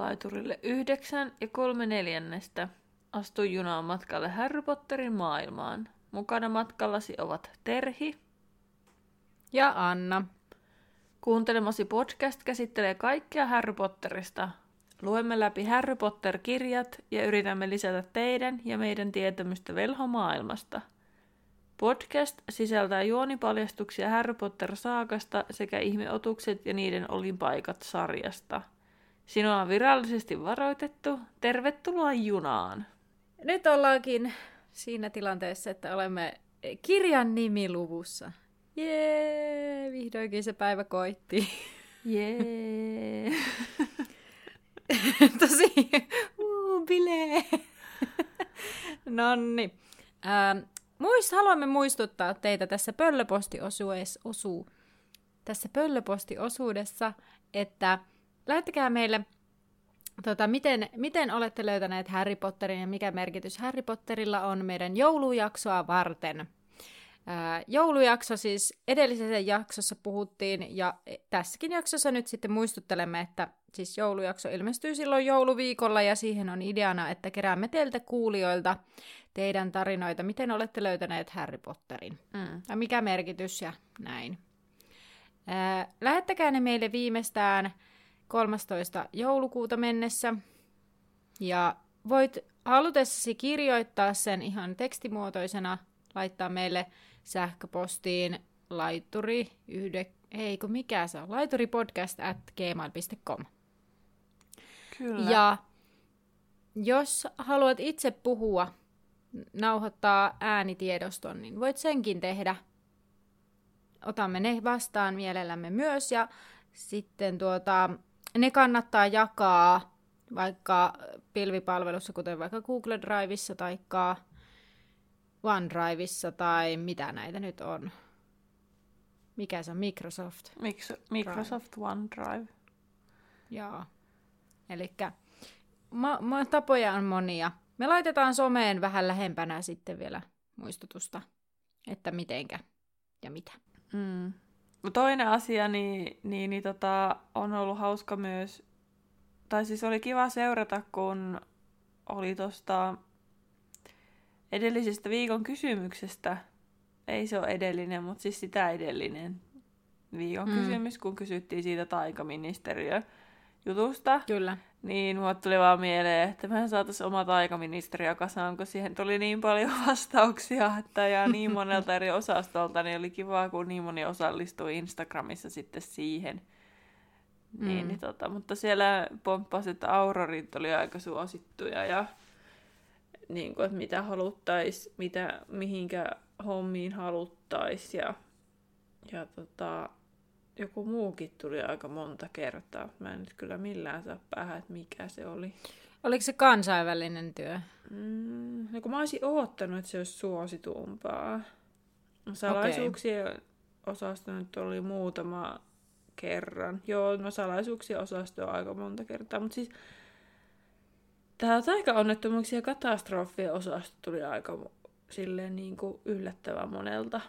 Laiturille yhdeksän ja kolme neljännestä. Astu junaan matkalle Harry Potterin maailmaan. Mukana matkallasi ovat Terhi. Ja Anna. Kuuntelemasi podcast käsittelee kaikkea Harry Potterista. Luemme läpi Harry Potter-kirjat ja yritämme lisätä teidän ja meidän tietämystä velhomaailmasta. Podcast sisältää juonipaljastuksia Harry Potter-saakasta sekä ihmeotukset ja niiden olinpaikat sarjasta. Sinua on virallisesti varoitettu. Tervetuloa junaan! Nyt ollaankin siinä tilanteessa, että olemme kirjan nimiluvussa. Jee, vihdoinkin se päivä koitti. Jee! Tosi, uu, bilee. Nonni. Ähm, muist, haluamme muistuttaa teitä tässä pöllöpostiosuudessa, osu, tässä pöllöpostiosuudessa, että lähettäkää meille, tota, miten, miten olette löytäneet Harry Potterin ja mikä merkitys Harry Potterilla on meidän joulujaksoa varten. Ää, joulujakso siis edellisessä jaksossa puhuttiin ja tässäkin jaksossa nyt sitten muistuttelemme, että siis joulujakso ilmestyy silloin jouluviikolla ja siihen on ideana, että keräämme teiltä kuulijoilta teidän tarinoita, miten olette löytäneet Harry Potterin Mm. ja mikä merkitys ja näin. Ää, lähettäkää ne meille viimeistään 13. joulukuuta mennessä. Ja voit halutessasi kirjoittaa sen ihan tekstimuotoisena, laittaa meille sähköpostiin laituri yhde, ei kun mikä se on, laituripodcast at gmail.com. Kyllä. Ja jos haluat itse puhua, nauhoittaa äänitiedoston, niin voit senkin tehdä. Otamme ne vastaan mielellämme myös ja sitten tuota, ne kannattaa jakaa vaikka pilvipalvelussa, kuten vaikka Google Driveissa tai OneDriveissa tai mitä näitä nyt on. Mikä se on? Microsoft. Miksi Microsoft OneDrive? Joo. Eli ma- ma- tapoja on monia. Me laitetaan someen vähän lähempänä sitten vielä muistutusta, että mitenkä ja mitä. Mm. Toinen asia, niin, niin, niin tota, on ollut hauska myös, tai siis oli kiva seurata, kun oli tuosta edellisestä viikon kysymyksestä, ei se ole edellinen, mutta siis sitä edellinen viikon mm. kysymys, kun kysyttiin siitä taikaministeriö jutusta, Kyllä. Niin mulle tuli vaan mieleen, että mehän saataisiin oma taikaministeriö kasaan, kun siihen tuli niin paljon vastauksia, että ja niin monelta eri osastolta, niin oli kiva, kun niin moni osallistui Instagramissa sitten siihen. Niin, Mm. niin tota, mutta siellä pomppasi, että Aurorit oli aika suosittuja ja niin kuin, että mitä haluttais, mitä, mihinkä hommiin haluttais ja, ja tota, joku muukin tuli aika monta kertaa. Mä en nyt kyllä millään saa päähän, että mikä se oli. Oliko se kansainvälinen työ? Mm, no kun mä olisin oottanut, että se olisi suositumpaa. Salaisuuksien osasto nyt oli muutama kerran. Joo, no salaisuuksien osasto on aika monta kertaa, mutta siis tämä taika-onnettomuuksien ja katastrofien osasto tuli aika silleen niin kuin yllättävän monelta.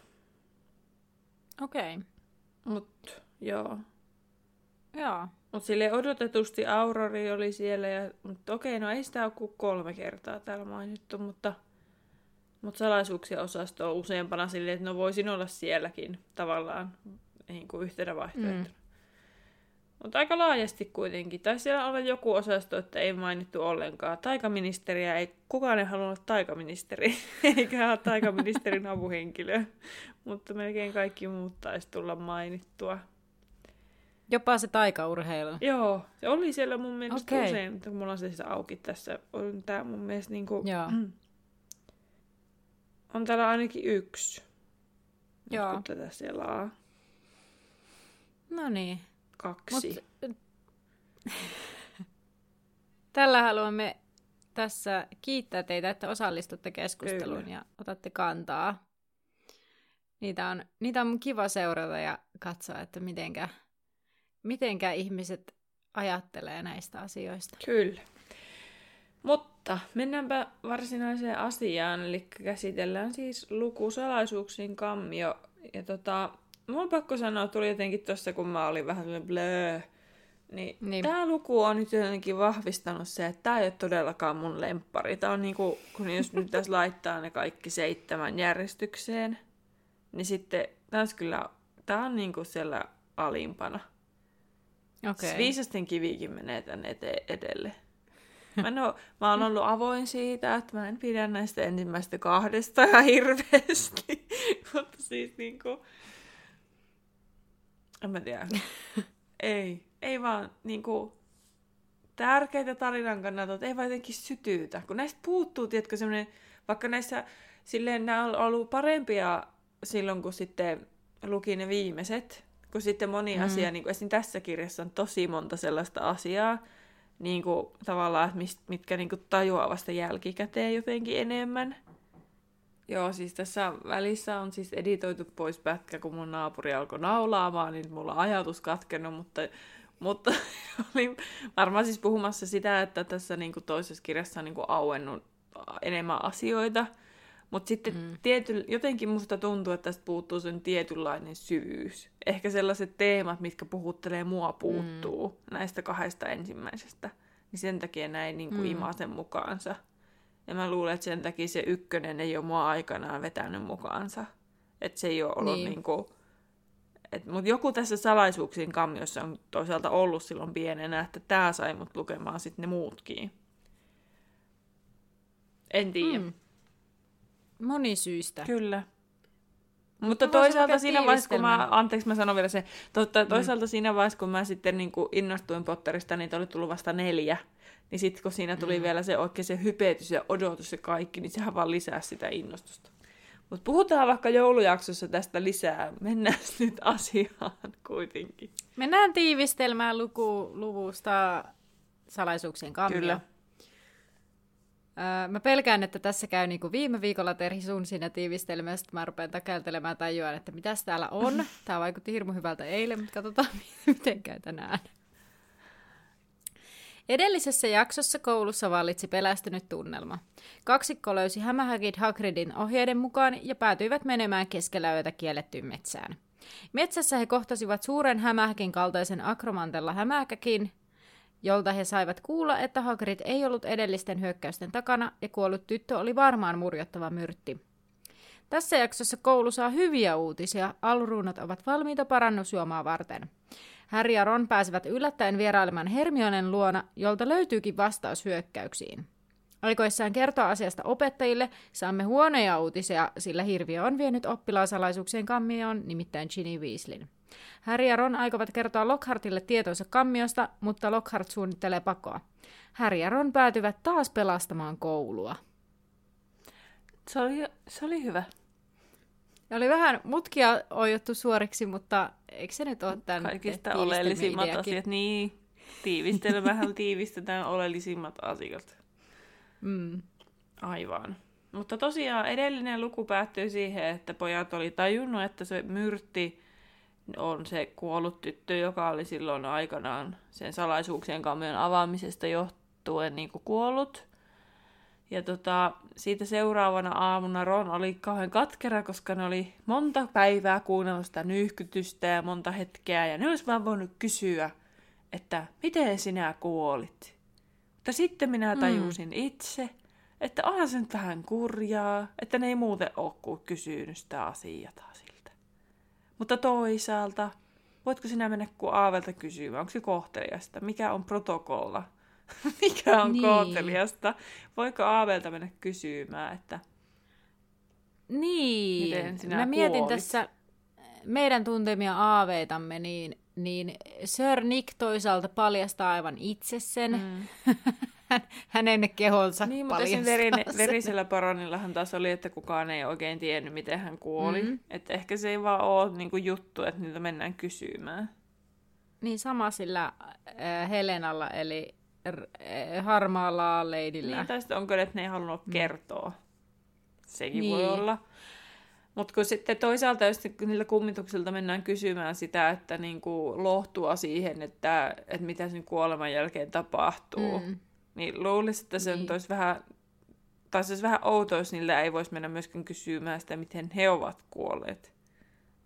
Okei. Okay. Mut joo. Joo. Mutta sille odotetusti Aurori oli siellä, ja, mutta okei, no ei sitä ole kuin kolme kertaa täällä mainittu, mutta, mutta salaisuuksien osasto on useampana silleen, että no voisin olla sielläkin tavallaan niin kuin yhtenä vaihtoehtona. Mm. Mutta aika laajasti kuitenkin. Tai siellä olla joku osasto, että ei mainittu ollenkaan. Taikaministeriä ei, kukaan ei halunnut olla taikaministeri, eikä ole taikaministerin avuhenkilö. Mutta melkein kaikki muut taisi tulla mainittua. Jopa se taikaurheilu. Joo, se oli siellä mun mielestä okay. usein, mutta kun mulla on se siis auki tässä, on tää mun mielestä niinku, Joo. on täällä ainakin yksi. Nyt Joo. Kun tätä selaa. No niin. Kaksi. Mut, tällä haluamme tässä kiittää teitä, että osallistutte keskusteluun Kyllä. ja otatte kantaa. Niitä on, niitä on kiva seurata ja katsoa, että mitenkä, mitenkä ihmiset ajattelee näistä asioista. Kyllä. Mutta mennäänpä varsinaiseen asiaan, eli käsitellään siis lukusalaisuuksien kammio. Ja tota, mun on pakko sanoa, tuli jotenkin tuossa, kun mä olin vähän sellainen blöö, Niin, Niin. tämä luku on nyt jotenkin vahvistanut se, että tämä ei ole todellakaan mun lemppari. Tämä on niinku, kun jos nyt tässä laittaa ne kaikki seitsemän järjestykseen, niin sitten taas kyllä, tämä on niinku siellä alimpana. Okay. Viisasten kivikin menee tänne ete- edelle. Mä, en oo, mä oon ollut avoin siitä, että mä en pidä näistä ensimmäistä kahdesta ihan hirveästi. Mutta siis niinku... En mä tiedä. ei. Ei vaan niinku... Tärkeitä tarinan kannalta, että ei vaan jotenkin sytyytä. Kun näistä puuttuu, tiedätkö, semmoinen... Vaikka näissä silleen nämä on ollut parempia silloin, kun sitten luki ne viimeiset, kun sitten moni Mm. asia, niin kuin esim. tässä kirjassa on tosi monta sellaista asiaa, niin kuin tavallaan, mist, mitkä niin kuin tajuaa vasta jälkikäteen jotenkin enemmän. Joo, siis tässä välissä on siis editoitu pois pätkä, kun mun naapuri alkoi naulaamaan, niin mulla on ajatus katkennut, mutta, mutta olin varmaan siis puhumassa sitä, että tässä niin kuin toisessa kirjassa on niin kuin auennut enemmän asioita, mutta sitten Mm. mm. tiety, jotenkin musta tuntuu, että tästä puuttuu sen tietynlainen syvyys. Ehkä sellaiset teemat, mitkä puhuttelee mua, puuttuu mm. näistä kahdesta ensimmäisestä. Niin sen takia näin niin kuin Mm. mm. imasen mukaansa. Ja mä luulen, että sen takia se ykkönen ei ole mua aikanaan vetänyt mukaansa. Että se ei ole ollut Niin. niin. niin kuin... Mutta joku tässä salaisuuksien kammiossa on toisaalta ollut silloin pienenä, että tämä sai mut lukemaan sitten ne muutkin. En tiedä. Mm. Monisyistä. Kyllä. Mutta Mutta voisi toisaalta siinä vaiheessa, kun mä, anteeksi mä sanon vielä se, totta, toisaalta siinä vaiheessa, kun mä sitten niin kuin innostuin Potterista, niitä oli tullut vasta neljä, niin sitten kun siinä tuli Mm. vielä se oikein se hypetys ja odotus ja kaikki, niin sehän vaan lisää sitä innostusta. Mutta puhutaan vaikka joulujaksossa tästä lisää. Mennään nyt asiaan kuitenkin. Mennään tiivistelmään luku, luvusta salaisuuksien kammio. Kyllä. Öö, mä pelkään, että tässä käy niin kuin viime viikolla Terhi sun siinä tiivistelmässä, että mä rupean takeltelemaan tajuan, että mitäs täällä on. Tää vaikutti hirmu hyvältä eilen, mutta katsotaan, miten käy tänään. Edellisessä jaksossa koulussa vallitsi pelästynyt tunnelma. Kaksikko löysi Hämähäkit Hagridin ohjeiden mukaan ja päätyivät menemään keskellä yötä kiellettyyn metsään. Metsässä he kohtasivat suuren hämähäkin kaltaisen akromantella hämähäkin, jolta he saivat kuulla, että Hagrid ei ollut edellisten hyökkäysten takana ja kuollut tyttö oli varmaan murjottava myrtti. Tässä jaksossa koulu saa hyviä uutisia. Alruunat ovat valmiita parannusjuomaa varten. Harry ja Ron pääsevät yllättäen vierailemaan Hermionen luona, jolta löytyykin vastaus hyökkäyksiin. Aikoissaan kertoa asiasta opettajille saamme huonoja uutisia, sillä hirviö on vienyt oppilaasalaisuuksien kammioon, nimittäin Ginny Weasleyn. Harry ja Ron aikovat kertoa Lockhartille tietonsa kammiosta, mutta Lockhart suunnittelee pakoa. Harry ja Ron päätyvät taas pelastamaan koulua. Se oli, se oli hyvä. Ja oli vähän mutkia ojottu suoriksi, mutta eikö se nyt ole tämän Kaikista oleellisimmat asiat. Niin, tiivistelmähän tiivistetään oleellisimmat asiat. Mm. Aivan. Mutta tosiaan edellinen luku päättyy siihen, että pojat oli tajunnut, että se myrtti on se kuollut tyttö, joka oli silloin aikanaan sen salaisuuksien kammion avaamisesta johtuen niin kuin kuollut. Ja tota, siitä seuraavana aamuna Ron oli kauhean katkera, koska ne oli monta päivää kuunnellut sitä nyyhkytystä ja monta hetkeä. Ja ne olisi vaan voinut kysyä, että miten sinä kuolit? Mutta sitten minä tajusin mm. itse, että onhan se nyt vähän kurjaa, että ne ei muuten ole kuin kysynyt sitä asiaa siltä. Mutta toisaalta, voitko sinä mennä kuin Aavelta kysymään, onko se kohteliasta, mikä on protokolla, mikä on Niin. kohteliasta, voiko Aavelta mennä kysymään, että Niin, Miten sinä mä mietin kuolit? tässä meidän tuntemia aaveitamme, niin, niin Sir Nick toisaalta paljastaa aivan itse sen, mm. hänen kehonsa Niin, mutta sen verine, sen. verisellä paronillahan taas oli, että kukaan ei oikein tiennyt, miten hän kuoli. Mm. Mm. Että ehkä se ei vaan ole niinku juttu, että niitä mennään kysymään. Niin sama sillä äh, Helenalla, eli r- harmaalla leidillä. Niin, tai sitten onko ne, että ne ei halunnut mm. kertoa. Sekin niin. voi Niin. olla. Mutta kun sitten toisaalta, jos niillä kummituksilta mennään kysymään sitä, että niinku lohtua siihen, että, että mitä sen kuoleman jälkeen tapahtuu, mm. Niin luulisin, että se Niin. niin. olisi vähän, tai se olisi vähän outoa, jos niillä ei voisi mennä myöskään kysymään sitä, miten he ovat kuolleet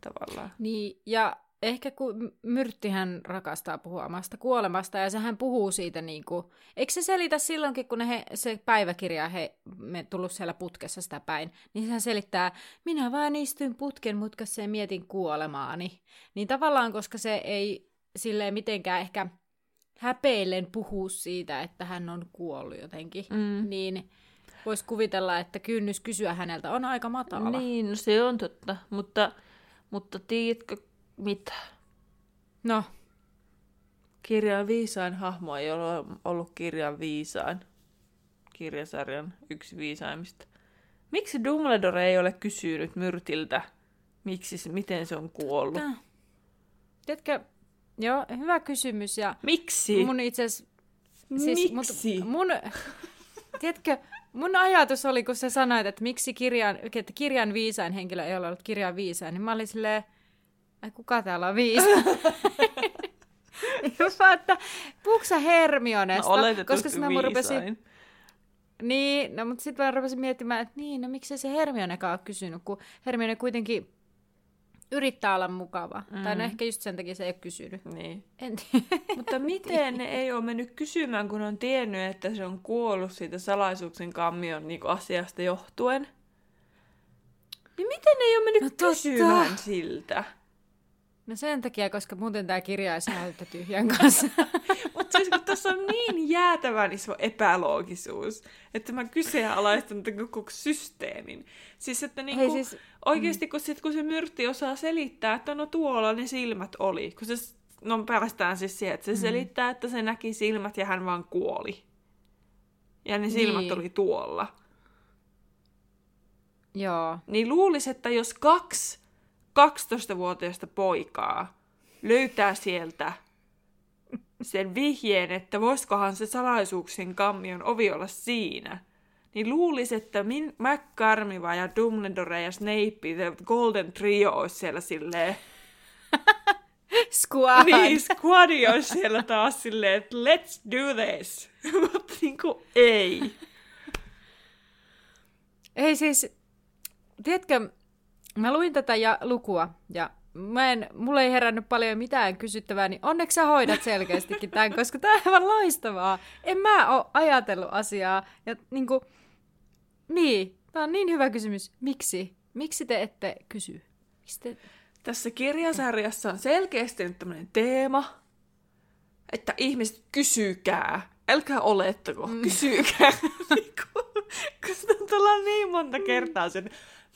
tavallaan. Niin, ja ehkä kun Myrttihän rakastaa puhua omasta kuolemasta, ja sehän puhuu siitä niin kuin, eikö se selitä silloinkin, kun he, se päiväkirja he, me tullut siellä putkessa sitä päin, niin sehän selittää, minä vaan istuin putken mutkassa ja mietin kuolemaani. Niin tavallaan, koska se ei silleen mitenkään ehkä häpeillen puhuu siitä, että hän on kuollut jotenkin, mm. niin voisi kuvitella, että kynnys kysyä häneltä on aika matala. Niin, no se on totta, mutta, mutta tiedätkö mitä? No, Kirjan viisain hahmo ei ole ollut kirjan viisain. Kirjasarjan yksi viisaimmista. Miksi Dumbledore ei ole kysynyt Myrtiltä, miksi, miten se on kuollut? Tää. tiedätkö, joo, hyvä kysymys, ja Miksi? mun itse asiassa Miksi? Mut mun, tiedätkö, mun ajatus oli, kun sä sanoit, että miksi kirjan, että kirjan viisain henkilö ei ole ollut kirjan viisain, niin mä olin silleen, ai kuka täällä on? Just vaan, että puhuuko sä Hermionesta? no, koska sitten mun rupesin, viisain. niin, no, mutta sitten mä rupesin miettimään, että niin, no miksi se Hermionekaan ole kysynyt, kun Hermione kuitenkin yrittää olla mukava. Mm. Tai no ehkä just sen takia se ei ole kysynyt. Niin. En tiedä. Mutta miten ne ei ole mennyt kysymään, kun on tiennyt, että se on kuollut siitä salaisuuksien kammion niin asiasta johtuen? Niin miten ne ei ole mennyt No no, totta. kysymään siltä? No sen takia, koska muuten tämä kirja olisi täyttä tyhjän kanssa. Mutta siis kun tässä on niin jäätävän iso epäloogisuus, että mä kyseenalaistan tämän koko systeemin. Siis että niinku, Hei siis- oikeasti kun, sit, kun se myrtti osaa selittää, että no tuolla ne silmät oli. Kun se, no päästään siis siihen, että se selittää, että se näki silmät ja hän vaan kuoli. Ja ne silmät Niin. oli tuolla. Joo. Niin luulisi, että jos kaksi 12-vuotiaista poikaa löytää sieltä sen vihjeen, että voisikohan se salaisuuksien kammion ovi olla siinä, niin luulisi, että Min- McCarmiva ja Dumbledore ja Snape, the Golden Trio, olisi siellä silleen, Squad. niin, squadi olisi siellä taas silleen, että let's do this. Mutta niinku ei. Ei siis, tiedätkö, mä luin tätä ja lukua ja mä en, mulla ei herännyt paljon mitään kysyttävää, niin onneksi sä hoidat selkeästikin tämän, koska tämä on aivan loistavaa. En mä oo ajatellut asiaa. Ja niinku, niin, tää on niin hyvä kysymys. Miksi? Miksi te ette kysy? Miksi te... Tässä kirjasarjassa on selkeästi nyt tämmöinen teema, että ihmiset kysykää. Älkää olettako, mm. kysykää. Niinku, Koska tullaan niin monta kertaa sen,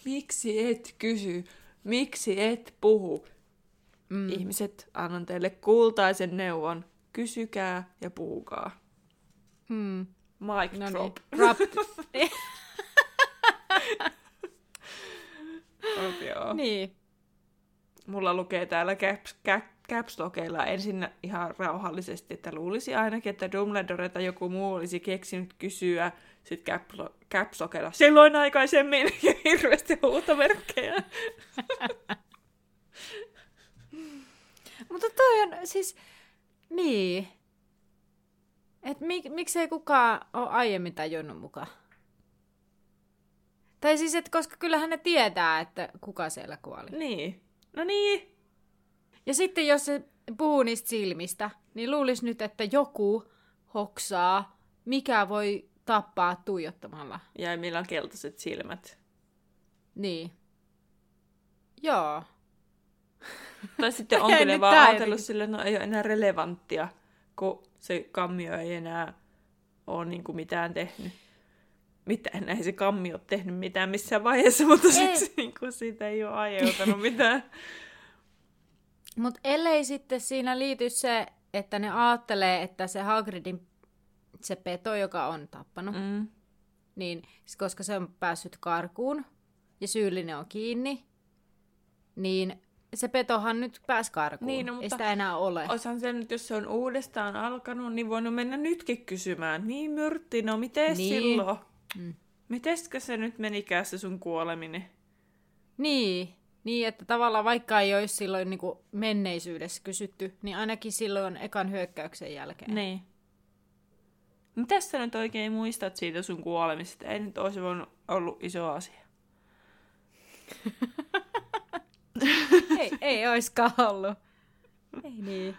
miksi et kysy, miksi et puhu. Mm. Ihmiset, annan teille kultaisen neuvon, kysykää ja puhukaa. Hmm. Mic No drop. niin. Drop. Joo. niin. Mulla lukee täällä caps, cap, caps lockeilla ensin ihan rauhallisesti, että luulisi ainakin, että Dumbledore tai joku muu olisi keksinyt kysyä sitten cap, caps lockeilla silloin aikaisemmin ja hirveästi huutomerkkejä. Mutta toi on siis, niin. Et mik, miksei kukaan ole aiemmin tajunnut mukaan? Tai siis, että koska kyllähän ne tietää, että kuka siellä kuoli. Niin. No niin. Ja sitten jos se puhuu niistä silmistä, niin luulisi nyt, että joku hoksaa, mikä voi tappaa tuijottamalla. Ja millä on keltaiset silmät. Niin. Joo. Tai sitten onko ne vaan ajatellut sille, no ei ole enää relevanttia, kun se kammio ei enää ole niin kuin mitään tehnyt. Mitään, ei se kammio ole tehnyt mitään missään vaiheessa, mutta Ei. siksi niin kuin siitä ei ole aiheutanut mitään. Mutta ellei sitten siinä liity se, että ne ajattelee, että se Hagridin se peto, joka on tappanut, mm. Niin koska se on päässyt karkuun ja syyllinen on kiinni, niin se petohan nyt pääsi karkuun. Niin, no, Ei mutta sitä enää ole. Oishan se nyt, jos se on uudestaan alkanut, niin voinut mennä nytkin kysymään. Niin Myrtti, no miten Niin. silloin? Mm. Miteskö se nyt menikään se sun kuoleminen? Niin, niin, että tavallaan vaikka ei olisi silloin niin kuin menneisyydessä kysytty, niin ainakin silloin ekan hyökkäyksen jälkeen. Niin. Mitäs sä nyt oikein muistat siitä sun kuolemisesta? Ei nyt olisi voinut ollut iso asia. ei, ei oiskaan ollut. Ei niin.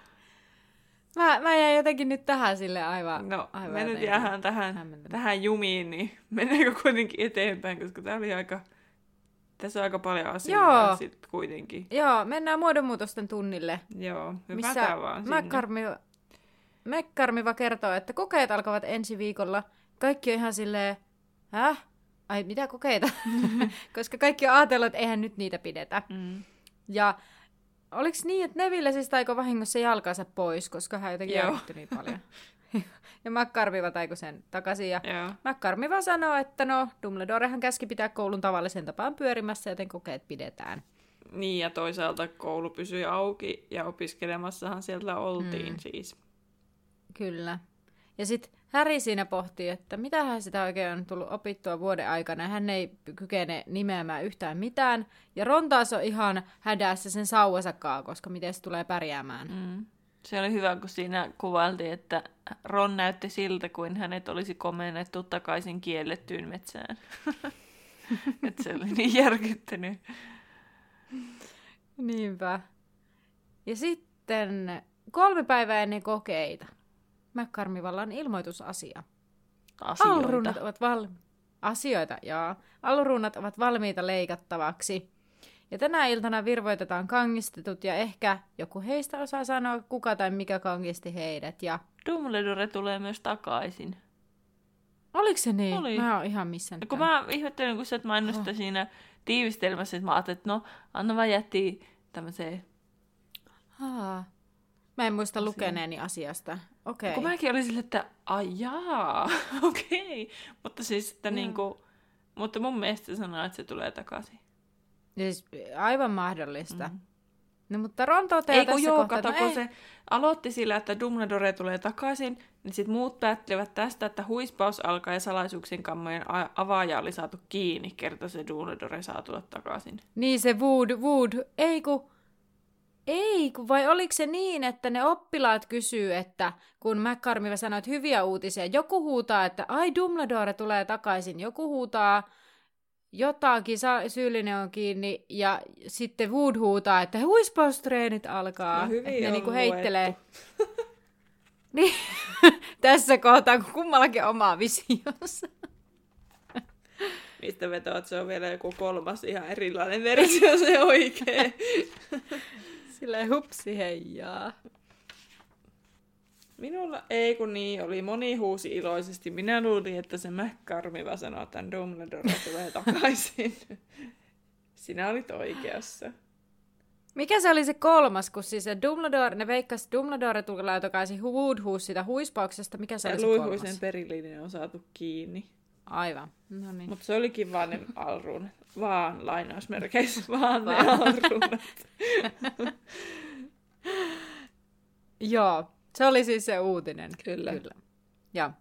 Mä, mä jäin jotenkin nyt tähän sille aivan No, aivan me nyt jäädään tähän, tähän jumiin, niin mennäänkö kuitenkin eteenpäin, koska tää oli aika... Tässä on aika paljon asioita Joo. sit kuitenkin. Joo, mennään muodonmuutosten tunnille. Joo, missä vaan sinne. Mäkkarmiva, Mäkkarmiva kertoo, että kokeet alkavat ensi viikolla. Kaikki on ihan silleen, häh? Ai mitä kokeita? Koska kaikki on ajatellut, että eihän nyt niitä pidetä. Mm. Ja oliko niin, että Neville siis taiko vahingossa jalkansa pois, koska hän jotenkin järkyttyi niin paljon. ja Mäkkarmiva taiko sen takaisin. Ja Joo. Mäkkarmiva sanoo, että no, Dumbledorehan käski pitää koulun tavallisen tapaan pyörimässä, joten kokeet pidetään. Niin, ja toisaalta koulu pysyi auki ja opiskelemassahan sieltä oltiin Mm. siis. Kyllä. Ja sitten Häri siinä pohtii, että mitä hän sitä oikein on tullut opittua vuoden aikana. Hän ei kykene nimeämään yhtään mitään. Ja Ron taas on ihan hädässä sen sauvasakaan, koska miten se tulee pärjäämään. Mm. Se oli hyvä, kun siinä kuvailtiin, että Ron näytti siltä, kuin hänet olisi komennettu takaisin kiellettyyn metsään. että se oli niin järkyttänyt. Niinpä. Ja sitten kolme päivää ennen kokeita. McCarmivalla on ilmoitusasia. Asioita. Alruunat ovat val... Asioita, joo. Alruunat ovat valmiita leikattavaksi. Ja tänä iltana virvoitetaan kangistetut ja ehkä joku heistä osaa sanoa, kuka tai mikä kangisti heidät. Ja Dumbledore tulee myös takaisin. oliko se niin? Oli. Mä oon ihan missään. Kun mä ihmettelin, kun sä et maininnut sitä siinä tiivistelmässä, että mä ajattelin, että no, Anna vaan jätti tämmöiseen... Haa. Mä en muista lukeneeni asiasta. Okei. Kun mäkin olin silleen, että ai jaa, okei. Okay. Mutta siis, että Joo. niinku... Mutta mun mielestä sanoo, että se tulee takaisin. Siis aivan mahdollista. Mm. No mutta Ron toteaa Ei kun tässä joo, kohtaa, kato, että kun no se aloitti sillä, että Dumbledore tulee takaisin, niin sitten muut päättelivät tästä, että huispaus alkaa ja salaisuuksien kammojen avaaja oli saatu kiinni, kertoi se Dumbledore saa tulla takaisin. Niin se Wood, Wood, ei ku, ei ku, vai oliko se niin, että ne oppilaat kysyy, että kun McCarmiva sanoi, että hyviä uutisia, joku huutaa, että ai Dumbledore tulee takaisin, joku huutaa jotakin, sa- syyllinen on kiinni, ja sitten Wood huutaa, että huispaustreenit alkaa. No hyvin ne niinku heittelee. niin, tässä kohtaa, kun kummallakin oma visionsa. Mistä vetoat, että se on vielä joku kolmas ihan erilainen versio se oikee. Silleen hupsi heijaa. Minulla ei kun niin, oli moni huusi iloisesti. Minä luulin, että se McCarmiva sanoi, että Dumbledore tulee takaisin. Sinä olit oikeassa. Mikä se oli se kolmas, kun siis se Dumbledore, ne veikkas Dumbledore tulee takaisin Wood huusi sitä huispauksesta. Mikä se Ja oli se kolmas? luihuisen perillinen on saatu kiinni. Aivan. No niin. Mutta se olikin vaan ne alruunat. Vaan lainausmerkeissä, vaan ne Vaan. alruunat. Joo, se oli siis se uutinen. Kyllä. Kyllä. Ja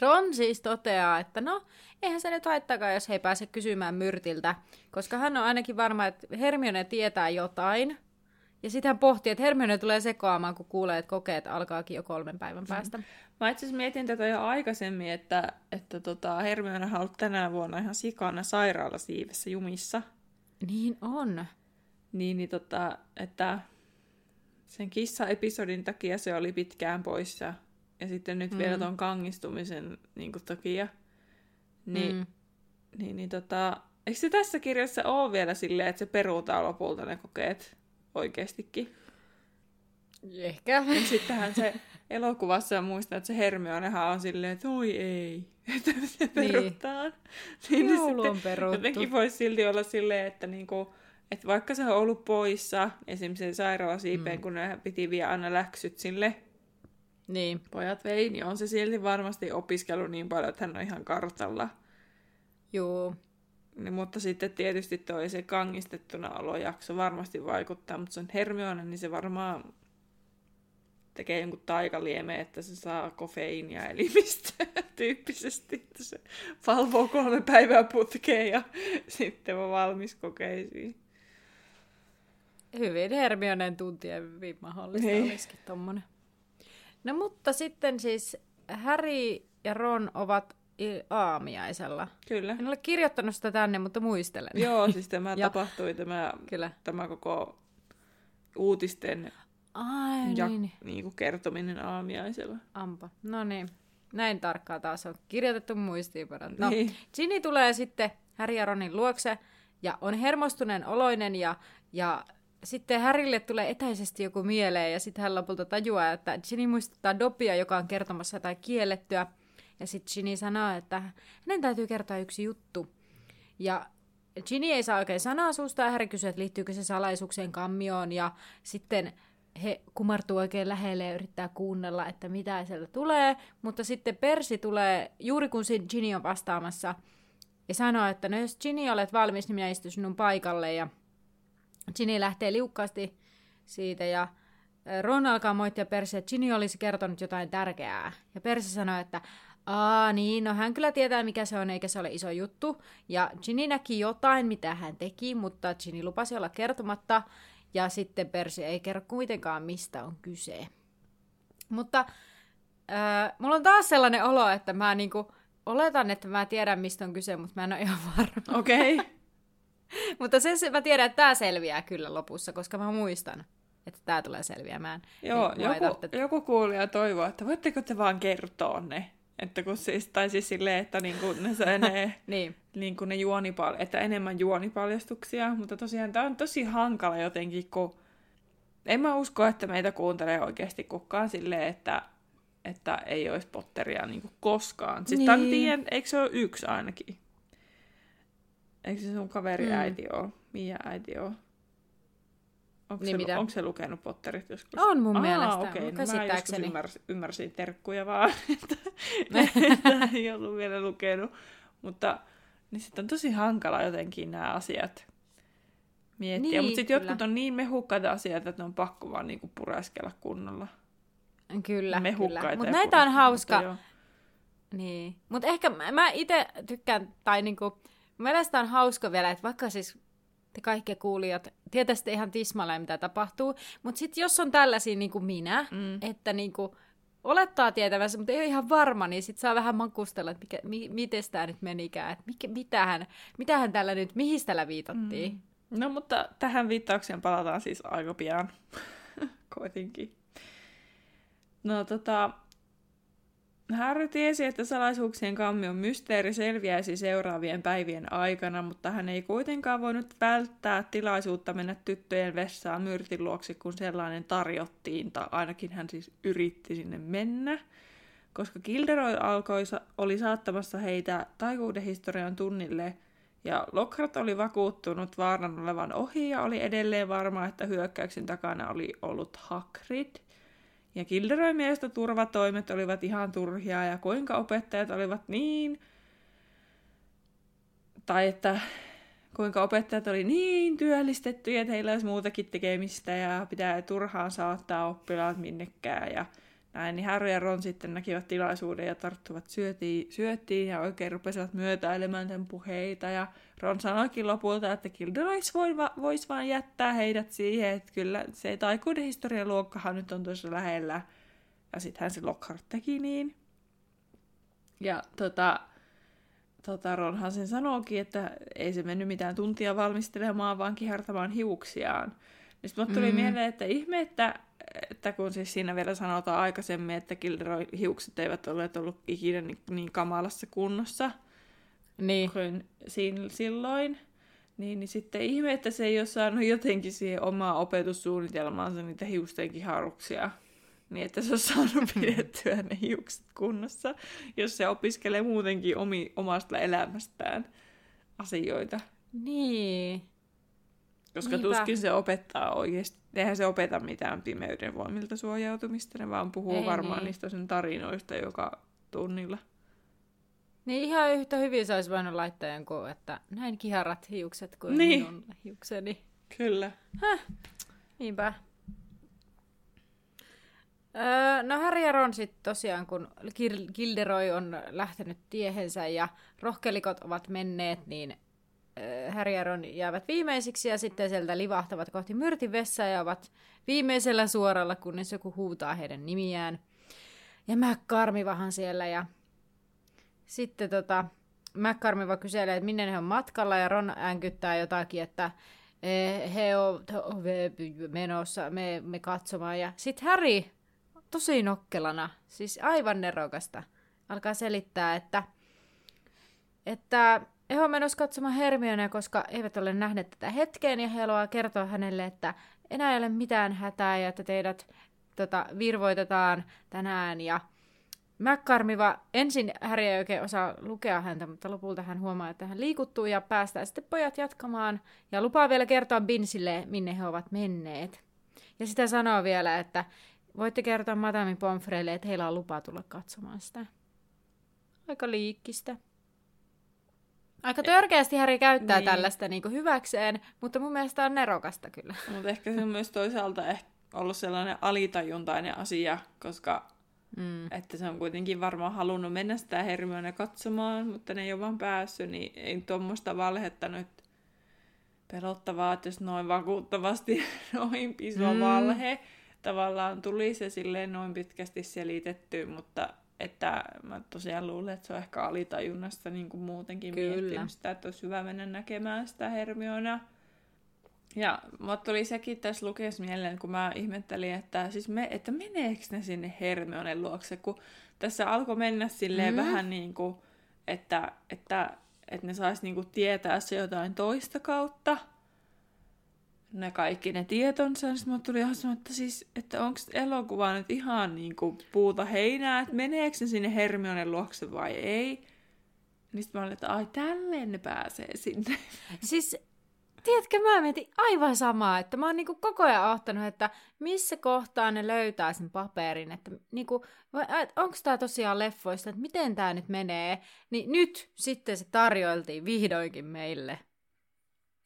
Ron siis toteaa, että no, eihän se nyt haittakaan, jos he ei pääse kysymään Myrtiltä, koska hän on ainakin varma, että Hermione tietää jotain. Ja sitten hän pohtii, että Hermione tulee sekoamaan, kun kuulee, että kokeet alkaakin jo kolmen päivän päästä. Mä itse asiassa mietin tätä jo aikaisemmin, että, että tota, Hermione on ollut tänä vuonna ihan sikana sairaalasiivessä jumissa. Niin on. Niin, niin tota, että sen kissa-episodin takia se oli pitkään poissa. Ja sitten nyt mm. vielä ton kangistumisen niin kuin, takia. Niin, Mm. niin, niin tota, eikö se tässä kirjassa ole vielä silleen, että se peruutaan lopulta ne kokeet oikeastikin? Ehkä. Ja sittenhän se elokuvassa muistaa, että se Hermionehan on silleen, että oi ei, että se perutaan. Niin, niin Joulu on peruttu. Jotenkin voisi silti olla silleen, että, niinku, että vaikka se on ollut poissa, esimerkiksi sen sairaalasiipeen, mm. kun ne piti vielä aina läksyt sille, Niin. pojat vei, niin on se silti varmasti opiskellut niin paljon, että hän on ihan kartalla. Juu. Niin, mutta sitten tietysti toi se kangistettuna olojakso varmasti vaikuttaa, mutta se on Hermione, niin se varmaan tekee jonkun taikaliemeen, että se saa kofeiinia elimistä tyyppisesti, että se valvoo kolme päivää putkeen ja sitten on valmis kokeisiin. Hyvin Hermionen tuntien mahdollista Niin. olisikin tommonen. No mutta sitten siis Harry ja Ron ovat aamiaisella. Kyllä. En ole kirjoittanut sitä tänne, mutta muistelen. Joo, siis tämä Ja- tapahtui, tämä, Kyllä. tämä koko uutisten Ai ja niin. niin kuin kertominen aamiaisella. Ampa. No niin. Näin tarkkaa taas on kirjoitettu muistiinpanot. No, Niin. Ginny tulee sitten Harry ja Ronin luokse ja on hermostuneen oloinen ja, ja sitten Harrylle tulee etäisesti joku mieleen ja sitten hän lopulta tajuaa, että Ginny muistuttaa Dobia, joka on kertomassa jotain kiellettyä. Ja sitten Ginny sanoo, että hänen täytyy kertoa yksi juttu. Ja Ginny ei saa oikein sanaa suusta ja Harry kysyy, että liittyykö se salaisuuksien kammioon ja sitten he kumartuu oikein lähelle ja yrittää kuunnella, että mitä sieltä tulee, mutta sitten Persi tulee juuri kun Ginny on vastaamassa ja sanoo, että no jos Ginny olet valmis, niin minä istun sinun paikalle ja Ginny lähtee liukkaasti siitä ja Ron alkaa moittia Persiä, että Ginny olisi kertonut jotain tärkeää. Ja Persi sanoi, että Aa, niin, no hän kyllä tietää, mikä se on, eikä se ole iso juttu. Ja Ginny näki jotain, mitä hän teki, mutta Ginny lupasi olla kertomatta. Ja sitten Persi ei kerro kuitenkaan, mistä on kyse. Mutta äh, mulla on taas sellainen olo, että mä niinku oletan, että mä tiedän, mistä on kyse, mutta mä en ole ihan varma. Okei. Okay. Mutta se, se mä tiedän, että tämä selviää kyllä lopussa, koska mä muistan, että tämä tulee selviämään. Joo, Niin, mulla ei joku, tarvitse- joku kuulija toivoo, että voitteko te vaan kertoa ne. Että kun siis, tai siis silleen, että niinku ne, se, ne, Niin. niinku ne juonipal- että enemmän juonipaljastuksia, mutta tosiaan tämä on tosi hankala jotenkin, kun en mä usko, että meitä kuuntelee oikeasti kukaan silleen, että, että ei olisi Potteria niinku koskaan. Siis niin. Niin. tiedän, eikö se ole yksi ainakin? Eikö se sun kaveri Mm. äiti ole? Mia äiti ole? Onko, Niin se, mitä? onko se lukenut Potterit joskus? On mun Aa, mielestä, okei. No, mä joskus ymmärsin, ymmärsin terkkuja vaan, että, että ei ollut vielä lukenut. Mutta niin sitten on tosi hankala jotenkin nämä asiat miettiä. Niin, Mutta sitten jotkut on niin mehukkaita asioita, että ne on pakko vaan niinku pureskella kunnolla. Kyllä, Mehukkaita kyllä. Mutta näitä on hauska. mutta joo. Niin. Mutta ehkä mä, mä itse tykkään, tai niinku, mun mielestä on hauska vielä, että vaikka siis te kaikki kuulijat tietäisitte ihan tismalleen, mitä tapahtuu, mutta sitten jos on tällaisia niin kuin minä, Mm. että niinku, olettaa tietävänsä, mutta ei ole ihan varma, niin sitten saa vähän makustella, että mikä, mi, miten tämä nyt menikään, että mikä, mitähän, mitähän tällä nyt, mihin tällä viitattiin. Mm. No mutta tähän viittaukseen palataan siis aika pian. Koitinkin. No tota, Harry tiesi, että salaisuuksien kammion mysteeri selviäisi seuraavien päivien aikana, mutta hän ei kuitenkaan voinut välttää tilaisuutta mennä tyttöjen vessaan myrtin luoksi, kun sellainen tarjottiin, tai ainakin hän siis yritti sinne mennä. Koska Gilderoy alkoi, oli saattamassa heitä taikuuden historian tunnille, ja Lockhart oli vakuuttunut vaaran olevan ohi ja oli edelleen varma, että hyökkäyksen takana oli ollut Hagrid. Ja Gilderoy mielestä turvatoimet olivat ihan turhia ja kuinka opettajat olivat niin... Tai että kuinka opettajat oli niin työllistettyjä, että heillä olisi muutakin tekemistä ja pitää turhaan saattaa oppilaat minnekään ja näin, niin Harry ja Ron sitten näkivät tilaisuuden ja tarttuvat syötiin, syöttiin ja oikein rupesivat myötäilemään tämän puheita. Ja Ron sanoikin lopulta, että Gilderoy voi, va- voisi vaan jättää heidät siihen, että kyllä se taikuuden historian luokkahan nyt on tuossa lähellä. Ja sittenhän se Lockhart teki niin. Ja tota, tota, Ronhan sen sanookin, että ei se mennyt mitään tuntia valmistelemaan, vaan kihartamaan hiuksiaan. Niin sitten tuli Mm. mieleen, että ihme, että, että kun siis siinä vielä sanotaan aikaisemmin, että Gilderoy hiukset eivät ole ollut ikinä niin, niin kamalassa kunnossa Niin. kuin siinä, silloin, niin, niin sitten ihme, että se ei ole saanut jotenkin siihen omaa opetussuunnitelmaansa niitä hiusten kiharuksia. Niin, että se on saanut pidettyä ne hiukset kunnossa, jos se opiskelee muutenkin omi, omasta elämästään asioita. Niin. Koska Niinpä. tuskin se opettaa oikeasti. Eihän se opeta mitään pimeyden voimilta suojautumista, ne vaan puhuu Ei varmaan niin. niistä sen tarinoista joka tunnilla. Niin ihan yhtä hyvin se olisi voinut laittaa jonkun, että näin kiharat hiukset kuin Niin. minun hiukseni. Kyllä. Niinpä. Öö, no Harry ja Ron sitten tosiaan, kun Gil- Gilderoy on lähtenyt tiehensä ja rohkelikot ovat menneet, niin Harry ja Ron jäävät viimeisiksi ja sitten sieltä livahtavat kohti myrtin vessaa ja ovat viimeisellä suoralla, kunnes joku huutaa heidän nimiään. Ja McCarmivahan siellä ja sitten tota, McCarmiva kyselee, että minne he on matkalla ja Ron äänkyttää jotakin, että eh, he ovat menossa me, me katsomaan. Ja sitten Harry, tosi nokkelana, siis aivan nerokasta, alkaa selittää, että, että he on menossa katsomaan Hermionea, koska eivät ole nähneet tätä hetkeen, ja he haluaa kertoa hänelle, että enää ei ole mitään hätää, ja että teidät tota, virvoitetaan tänään, ja Mäkkarmiva ensin Harry ei oikein osaa lukea häntä, mutta lopulta hän huomaa, että hän liikuttuu ja päästää sitten pojat jatkamaan ja lupaa vielä kertoa Binsille, minne he ovat menneet. Ja sitä sanoo vielä, että voitte kertoa Madame Pomfreylle, että heillä on lupa tulla katsomaan sitä. Aika liikkistä. Aika törkeästi Harry käyttää niin. tällaista niin kuin hyväkseen, mutta mun mielestä on nerokasta kyllä. Mutta ehkä se on myös toisaalta ehkä ollut sellainen alitajuntainen asia, koska Mm. Että se on kuitenkin varmaan halunnut mennä sitä Hermione katsomaan, mutta ne ei ole vaan päässyt, niin ei tuommoista valhetta nyt pelottavaa, että jos noin vakuuttavasti noin iso mm. valhe tavallaan tuli se silleen noin pitkästi selitetty, mutta että mä tosiaan luulen, että se on ehkä alitajunnasta niin kuin muutenkin Kyllä. miettinyt sitä, että olisi hyvä mennä näkemään sitä Hermionea. Ja mä tuli sekin tässä lukeessa mieleen, kun mä ihmettelin, että, siis me, että meneekö ne sinne Hermionen luokse, kun tässä alkoi mennä silleen mm. vähän niin kuin, että, että, että ne sais niin kuin tietää se jotain toista kautta, ne kaikki ne tietonsa, niin sitten tuli ihan sanoa, että, siis, että onko elokuva nyt ihan niin kuin puuta heinää, että meneekö ne sinne Hermionen luokse vai ei. Niin sitten mä olin, että ai tälleen ne pääsee sinne. Siis tiedätkö, mä mietin aivan samaa, että mä oon niinku koko ajan ottanut, että missä kohtaa ne löytää sen paperin, että niinku, onko tämä tosiaan leffoista, että miten tämä nyt menee, niin nyt sitten se tarjoiltiin vihdoinkin meille.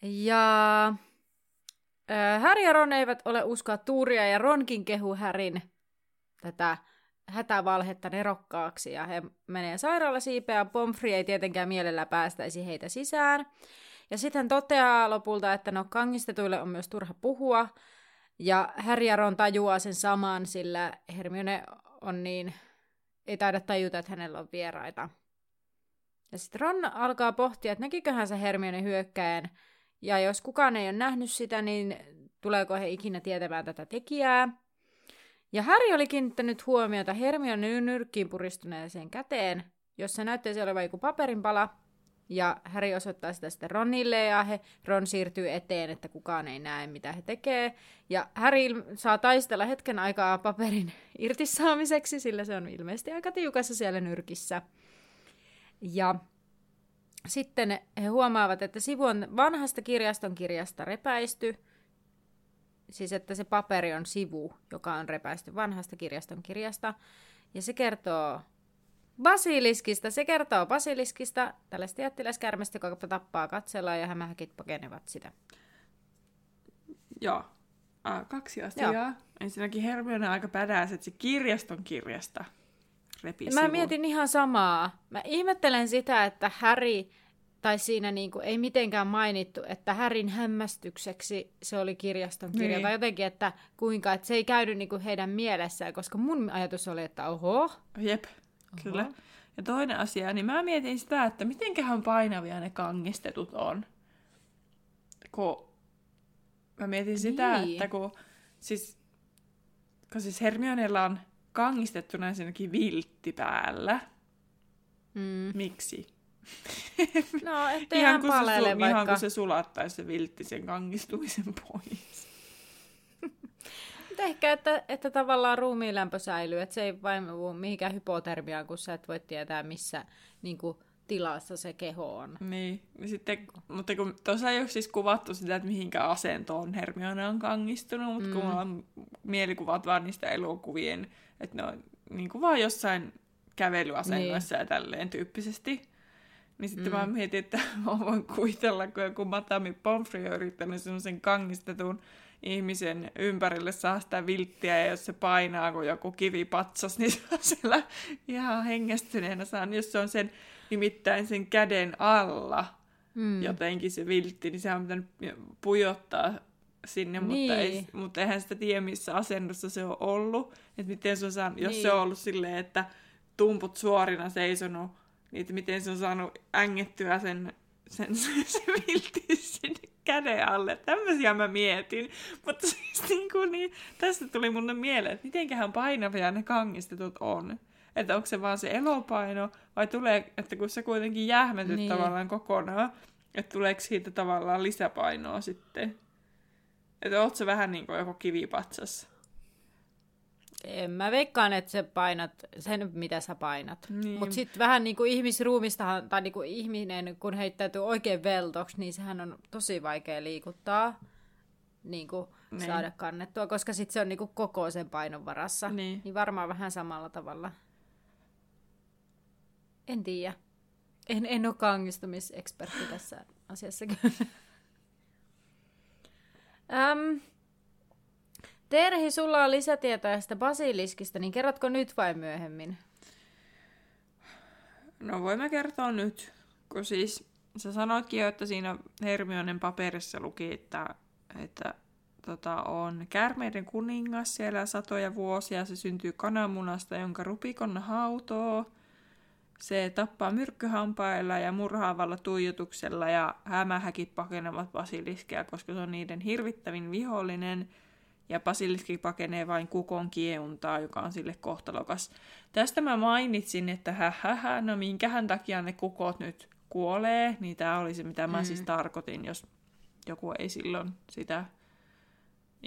Ja Harry ja Ron eivät ole uskoa Tuuria ja Ronkin kehu Härin tätä hätävalhetta nerokkaaksi ja he menee sairaalasiipeen ja Pomfrey ei tietenkään mielellä päästäisi heitä sisään. Ja sitten hän toteaa lopulta, että no kangistetuille on myös turha puhua. Ja Harry ja Ron tajuaa sen saman, sillä Hermione on niin, ei taida tajuta, että hänellä on vieraita. Ja sitten Ron alkaa pohtia, että näkiköhän se Hermione hyökkäen. Ja jos kukaan ei ole nähnyt sitä, niin tuleeko he ikinä tietämään tätä tekijää. Ja Harry oli kiinnittänyt huomiota Hermione nyrkkiin puristuneeseen käteen, jossa näyttäisi olevan joku paperinpala, ja Harry osoittaa sitä sitten Ronille ja he, Ron siirtyy eteen, että kukaan ei näe mitä he tekee. Ja Harry saa taistella hetken aikaa paperin irtisaamiseksi, sillä se on ilmeisesti aika tiukassa siellä nyrkissä. Ja sitten he huomaavat, että sivu on vanhasta kirjaston kirjasta repäisty. Siis että se paperi on sivu, joka on repäisty vanhasta kirjaston kirjasta. Ja se kertoo Basiliskista. Se kertoo basiliskista, tällaista jättiläiskärmestä, joka tappaa katsella ja hämähäkit pakenevat sitä. Joo. Äh, kaksi asiaa. Joo. Ensinnäkin Hermione on aika pädääs, että se kirjaston kirjasta repii Mä mietin ihan samaa. Mä ihmettelen sitä, että Harry, tai siinä niinku ei mitenkään mainittu, että Härin hämmästykseksi se oli kirjaston kirja, niin. tai jotenkin, että kuinka, että se ei käynyt niinku heidän mielessään, koska mun ajatus oli, että oho. Jep. Kyllä. Ja toinen asia, niin mä mietin sitä, että mitenköhän painavia ne kangistetut on. Kun mä mietin sitä, niin. että kun siis, kun siis Hermionella on kangistettuna ensinnäkin viltti päällä. Mm. Miksi? No, ettei ihan, kun se, vaikka... ihan kun se sulattaisi se viltti sen kangistumisen pois. Ehkä, että, että tavallaan ruumiin lämpö säilyy, että se ei vain mihinkään hypotermiaan, kun sä et voi tietää, missä niin kuin, tilassa se keho on. Niin, sitten, mutta kun tuossa ei ole siis kuvattu sitä, että mihinkä asentoon Hermione on kangistunut, mutta mm. kun mulla on mielikuvat vaan niistä elokuvien, että ne on niin kuin vaan jossain kävelyasennoissa niin. ja tälleen tyyppisesti. Niin sitten mm. mä mietin, että mä voin kuvitella, kun joku Matami Pomfrey on yrittänyt semmoisen kangistetun ihmisen ympärille saa sitä vilttiä, ja jos se painaa kuin joku kivipatsas, niin se on siellä ihan hengästyneenä saan, jos se on sen nimittäin sen käden alla mm. jotenkin se viltti, niin sehän on pitänyt pujottaa sinne, niin. mutta, ei, mutta eihän sitä tiedä, missä asennossa se on ollut. Että miten se on saanut, niin. jos se on ollut silleen, että tumput suorina seisonut, niin että miten se on saanut ängettyä sen, sen, sen, sen viltti sinne käden alle. Tämmöisiä mä mietin. Mutta siis niin kuin, niin, tästä tuli mun mieleen, että mitenköhän painavia ne kangistetut on. Että onko se vaan se elopaino, vai tulee, että kun se kuitenkin jähmetyt niin. tavallaan kokonaan, että tuleeko siitä tavallaan lisäpainoa sitten? Että oot se vähän niin kuin joku kivipatsas. En mä veikkaan, että sä painat sen, mitä sä painat. Niin. Mutta sitten vähän niin kuin ihmisruumistahan, tai niin kuin ihminen, kun heittäytyy oikein veltoksi, niin sehän on tosi vaikea liikuttaa, niin kuin niin. saada kannettua, koska sitten se on niin kuin koko sen painon varassa. Niin. niin varmaan vähän samalla tavalla. En tiedä. En, en ole kangistumisekspertti tässä asiassa kyllä. um, Terhi, sulla on lisätietoja tästä basiliskista, niin kerrotko nyt vai myöhemmin? No voimme kertoa nyt, kun siis sä sanoitkin jo, että siinä Hermionen paperissa luki, että, että tota, on kärmeiden kuningas siellä satoja vuosia, se syntyy kananmunasta, jonka rupikonna hautoo. Se tappaa myrkkyhampailla ja murhaavalla tuijotuksella ja hämähäkit pakenevat basiliskeja, koska se on niiden hirvittävin vihollinen – ja basiliski pakenee vain kukon kieuntaa, joka on sille kohtalokas. Tästä mä mainitsin, että hähähä, no minkähän takia ne kukot nyt kuolee, niin tämä oli se, mitä mä mm. siis tarkoitin, jos joku ei silloin sitä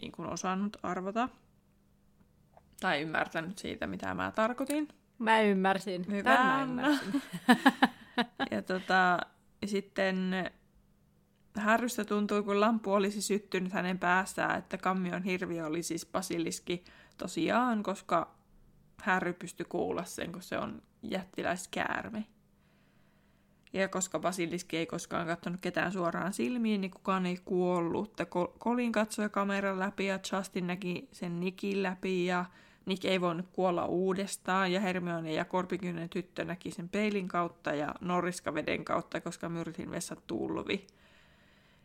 niin kuin osannut arvata. Tai ymmärtänyt siitä, mitä mä tarkoitin. Mä ymmärsin. Hyvä. Mä ymmärsin. ja tota, sitten Härrystä tuntui, kun lampu olisi syttynyt hänen päässään, että kammion hirviö oli siis basiliski tosiaan, koska Härry pystyi kuulla sen, kun se on jättiläiskäärme. Ja koska basiliski ei koskaan katsonut ketään suoraan silmiin, niin kukaan ei kuollut. Colin katsoi kameran läpi ja Justin näki sen Nikin läpi ja Nick ei voinut kuolla uudestaan ja Hermione ja Korpikynnen tyttö näki sen peilin kautta ja Norriska veden kautta, koska myrtin vessa tulvi.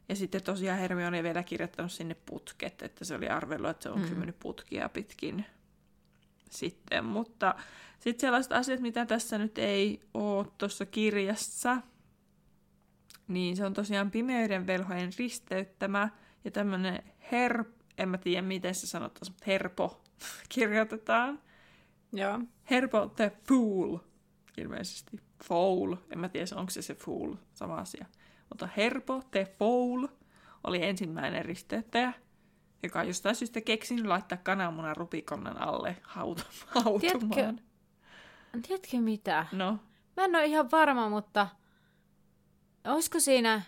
Ja sitten tosiaan Hermione ei vielä kirjoittanut sinne putket, että se oli arvellut, että se on mm. mennyt putkia pitkin sitten. Mutta sitten sellaiset asiat, mitä tässä nyt ei ole tuossa kirjassa, niin se on tosiaan pimeyden velhojen risteyttämä ja tämmöinen her... En mä tiedä, miten se sanotaan, mutta herpo kirjoitetaan. Joo. Herpo the Fool, ilmeisesti. Foul, en mä tiedä, onko se se Fool, sama asia. Mutta Herpo the Foul oli ensimmäinen risteyttäjä, joka on jostain syystä keksinyt laittaa kananmunan rupikonnan alle hautu- hautumaan. Tiedätkö, tiedätkö mitä? No? Mä en ole ihan varma, mutta olisiko siinä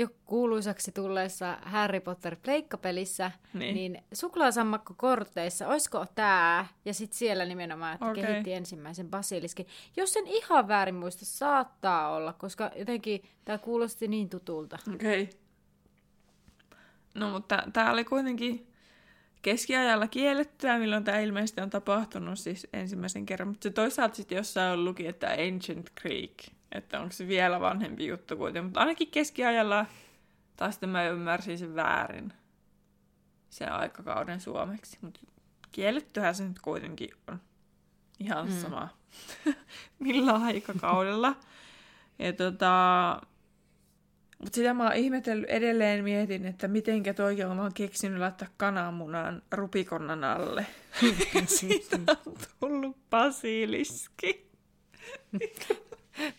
jo kuuluisaksi tulleessa Harry Potter pleikkapelissä, niin, niin suklaasammakko korteissa, olisiko tämä, ja sitten siellä nimenomaan, että okay. kehitti ensimmäisen basiliskin. Jos sen ihan väärin muista, saattaa olla, koska jotenkin tämä kuulosti niin tutulta. Okei. Okay. No mutta tämä oli kuitenkin keskiajalla kiellettyä, milloin tämä ilmeisesti on tapahtunut siis ensimmäisen kerran. Mutta se toisaalta sitten jossain luki, että Ancient Creek, että onko se vielä vanhempi juttu kuitenkin. Mutta ainakin keskiajalla, tai sitten mä ymmärsin sen väärin, se aikakauden suomeksi. Mutta kiellettyhän se nyt kuitenkin on. Ihan mm. sama, millä aikakaudella. ja tota, mutta sitä mä oon ihmetellyt edelleen mietin, että mitenkä toikin on keksinyt laittaa kananmunan rupikonnan alle. Siitä on tullut basiliski.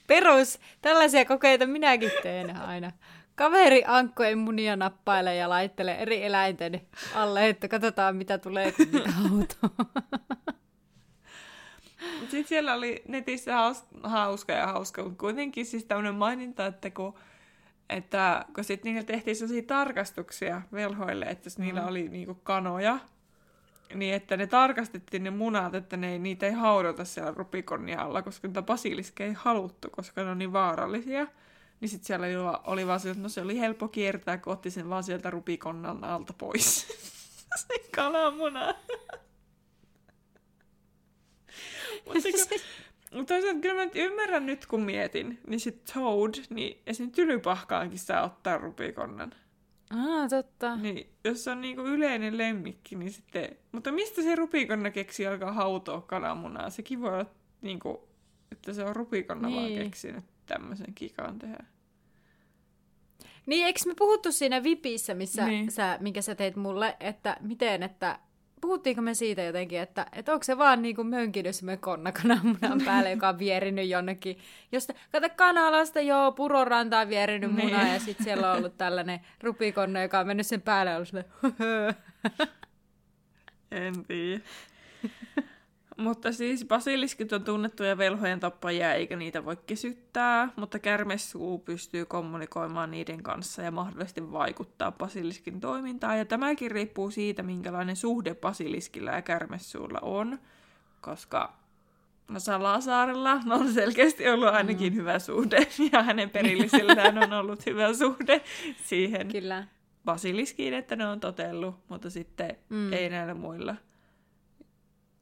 Perus, tällaisia kokeita minäkin teen aina. Kaveri ankkojen munia nappailee ja laittelee eri eläinten alle, että katsotaan mitä tulee, kun niitä Sitten siellä oli netissä hauska ja hauska, mutta kuitenkin siis tämmöinen maininta, että kun että kun sitten niillä tehtiin sellaisia tarkastuksia velhoille, että mm. niillä oli niinku kanoja, niin että ne tarkastettiin ne munat, että ne, niitä ei haudota siellä rupikonnia alla, koska niitä basiliskeja ei haluttu, koska ne on niin vaarallisia. Niin sitten siellä oli, oli vaan että no se oli helppo kiertää, kun otti sen vaan sieltä rupikonnan alta pois. se kananmuna. Mutta mutta toisaalta kyllä mä nyt ymmärrän nyt, kun mietin, niin sit Toad, niin esim. tylypahkaankin saa ottaa rupikonnan. Ah, totta. Niin, jos se on niinku yleinen lemmikki, niin sitten... Mutta mistä se rupikonna keksi alkaa hautoa kananmunaa? Sekin voi olla niinku, että se on rupikonna niin. vaan keksinyt tämmöisen kikan tehdä. Niin, eikö me puhuttu siinä Vipissä, missä Niin. sä, minkä sä teit mulle, että miten, että puhuttiinko me siitä jotenkin, että, että onko se vaan niin kuin mönkinyt semmoinen konna kananmunan päälle, joka on vierinyt jonnekin. Josta, kato kanalasta, joo, purorantaan vierinyt Niin. muna ja sitten siellä on ollut tällainen rupikonna, joka on mennyt sen päälle ja ollut silleen, En tiedä. Mutta siis basiliskit on tunnettuja velhojen tappajia, eikä niitä voi kesyttää, mutta kärmessuu pystyy kommunikoimaan niiden kanssa ja mahdollisesti vaikuttaa basiliskin toimintaan. Ja tämäkin riippuu siitä, minkälainen suhde basiliskilla ja kärmessuulla on, koska no Salasaarella on selkeästi ollut ainakin mm. hyvä suhde, ja hänen perillisillään on ollut hyvä suhde siihen Kyllä. basiliskiin, että ne on totellut, mutta sitten Mm. mm. ei näillä muilla,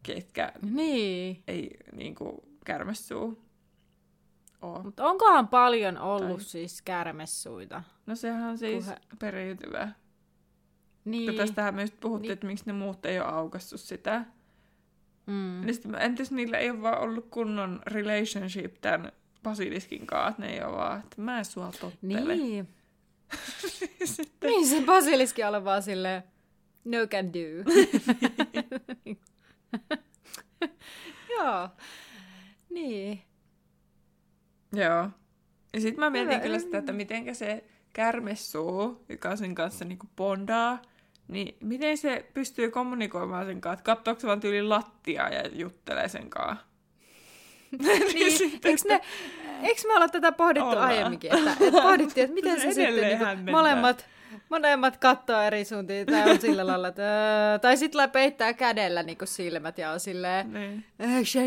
ketkä Niin. ei niin kuin kärmessuu oo. Mutta onkohan paljon ollut Tai- siis kärmessuita? No sehän on siis Puhe- periytyvä. Niin. Niin. Tästähän me just puhuttiin, Niin. niin. että miksi ne muut ei ole aukassut sitä. Mm. Sitten, entäs niillä ei ole vaan ollut kunnon relationship tämän basiliskin kanssa, että ne ei ole vaan, että mä sua tottele. Niin. sitten, Niin se basiliski on vaan silleen, no can do. Joo. Niin. Joo. Ja sitten mä mietin Hyvä. kyllä sitä, että miten se kärmessuu, joka sen kanssa niinku bondaa, niin miten se pystyy kommunikoimaan sen kanssa? Katsoako se vaan tyyli lattiaa ja juttelee sen kanssa? niin. Eikö, ne, eikö me olla tätä pohdittu Ollaan. aiemminkin? Että, että pohdittiin, että miten se sitten niin molemmat, molemmat kattoo eri suuntiin. Tai on sillä lailla, että, öö, tai sitten peittää kädellä niin silmät ja on silleen... Niin. Eikö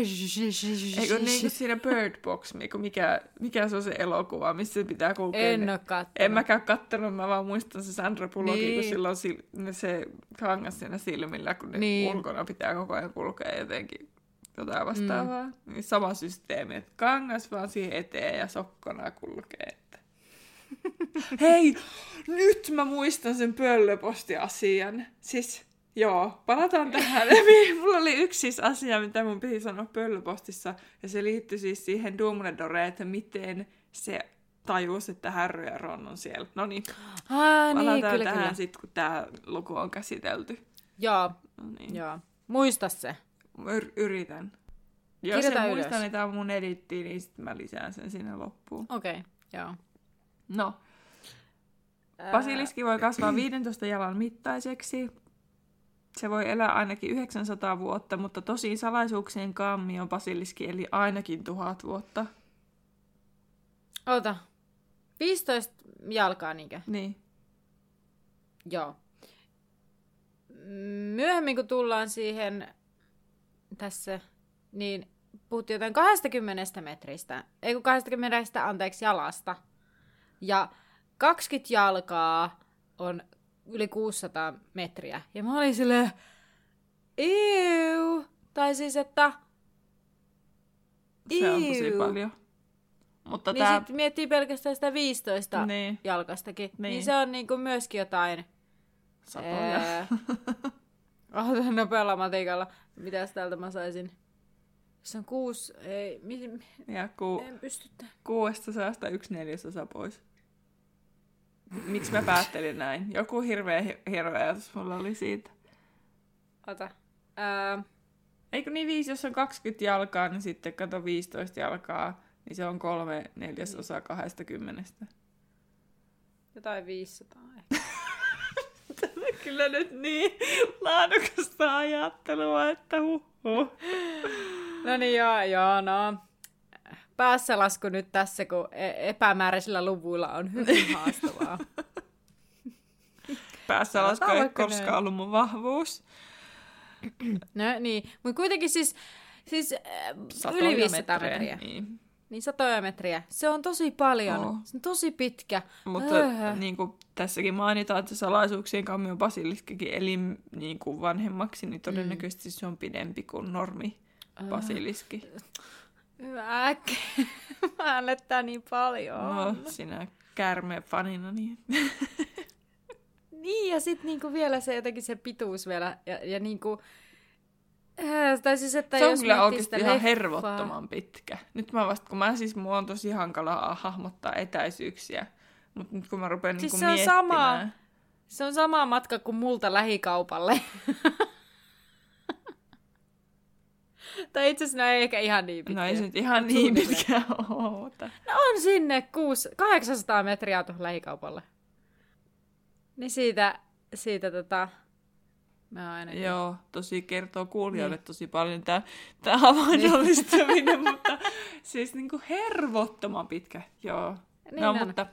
Eikö niin kuin siinä Bird Box, mikä, mikä, mikä se on se elokuva, missä se pitää kulkea? En ne- ole kattonut. En mäkään kattonut, mä vaan muistan se Sandra Bullock, niin. Kun silloin sil- se kangas siinä silmillä, kun ne Niin. niin. ulkona pitää koko ajan kulkea jotenkin jotain vastaavaa. Mm. Niin sama systeemi, että kangas vaan siihen eteen ja sokkona kulkee. Että. Hei, nyt mä muistan sen pöllöpostiasian. Siis, joo, palataan tähän. Mulla oli yksi siis asia, mitä mun piti sanoa pöllöpostissa, ja se liittyi siis siihen Dumbledoreen, että miten se tajusi, että Harry ja Ron on siellä. No niin, niin, palataan kyllä, tähän kyllä. sitten, kun tämä luku on käsitelty. Joo, No niin. joo. Muista se. Yr- yritän. Jos Kirjoita en ylös. muista, niin tämä on mun editti, niin sitten mä lisään sen sinne loppuun. Okei, okay, joo. No, basiliski voi kasvaa 15 jalan mittaiseksi. Se voi elää ainakin 900 vuotta, mutta tosi salaisuuksien kammio basiliski eli ainakin tuhat vuotta. Ota. 15 jalkaa niinkö? Niin. Joo. Myöhemmin kun tullaan siihen tässä, niin puhuttiin jotain 20 metristä, ei kun 20, anteeksi, jalasta. Ja 20 jalkaa on yli 600 metriä. Ja mä olin silleen, Iu. Tai siis, että Se on tosi Iu. paljon. Mutta niin tämä... sit miettii pelkästään sitä 15 Niin, jalkastakin, niin. niin se on niinku myöskin jotain satoja. Ää, Ota nopealla matikalla. Mitäs täältä mä saisin? Se on kuusi... Ei, mi, mi, Ja ku, en pysty kuudesta saasta yksi neljäsosa pois. Miksi mä päättelin näin? Joku hirveä hi- hieno ajatus mulla oli siitä. Ota. Ää, Eikö niin viisi, jos on 20 jalkaa, niin sitten kato 15 jalkaa, niin se on kolme neljäsosaa 20. jotain 500 ehkä. Tämä on kyllä nyt niin laadukasta ajattelua, että huhhuh. No niin joo, joo, no. Päässä lasku nyt tässä, kun e- epämääräisillä luvuilla on hyvin haastavaa. Päässä lasku ei koskaan ollut mun vahvuus. No niin, mutta kuitenkin siis, siis äh, Satoja yli 500 metrejä, metriä. Niin. Niin satoja metriä. Se on tosi paljon. Oo. Se on tosi pitkä. Mutta Öö. niin kuin tässäkin mainitaan, että salaisuuksien kammion basiliskikin eli niin kuin vanhemmaksi, niin todennäköisesti se on pidempi kuin normi basiliski. Hyvä äkki. Mä äännettää niin paljon. No, sinä kärmeen fanina, niin Niin, ja sitten niinku vielä se jotenkin se pituus vielä. Ja, ja niinku... Äh, tai siis, että se on jos kyllä oikeasti ihan leffaa- hervottoman pitkä. Nyt mä vasta, kun mä siis, mua on tosi hankalaa hahmottaa etäisyyksiä, Mutta nyt kun mä rupean Siis niinku se on miettimään... sama. Se on sama matka kuin multa lähikaupalle. tai itse asiassa no ei ehkä ihan niin pitkä. No ei se nyt ihan niin pitkä oota. No on sinne kuusi, 800 metriä tuohon lähikaupalle. Niin siitä, siitä tota... Mä ainakin. Joo, tosi kertoo kuulijoille Niin. tosi paljon tämä, tämä havainnollistaminen, mutta siis niinku hervottoman pitkä. Joo. Niin no, on. mutta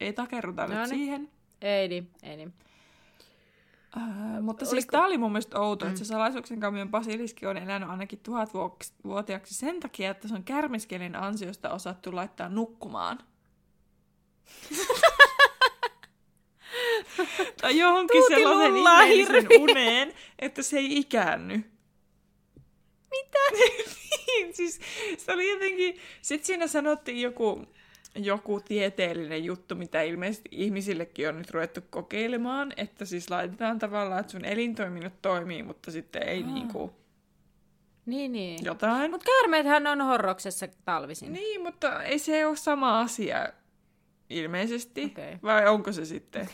ei takerruta No nyt niin. siihen. Ei niin, ei niin. Äh, mutta siis tämä oli mun mielestä outo, Mm. että se salaisuuksien kammion basiliski on elänyt ainakin tuhatvuotiaaksi sen takia, että se on kärmiskelin ansiosta osattu laittaa nukkumaan. tai johonkin Tuuti sellaisen ihmeellisen uneen, että se ei ikäänny. Mitä? niin, siis se oli jotenkin... Sitten siinä sanottiin joku, joku tieteellinen juttu, mitä ilmeisesti ihmisillekin on nyt ruvettu kokeilemaan, että siis laitetaan tavallaan, että sun elintoiminnot toimii, mutta sitten ei Ah. niinku Niin, niin. jotain. Mutta käärmeethän on horroksessa talvisin. Niin, mutta ei se ole sama asia ilmeisesti. Okei. Vai onko se sitten?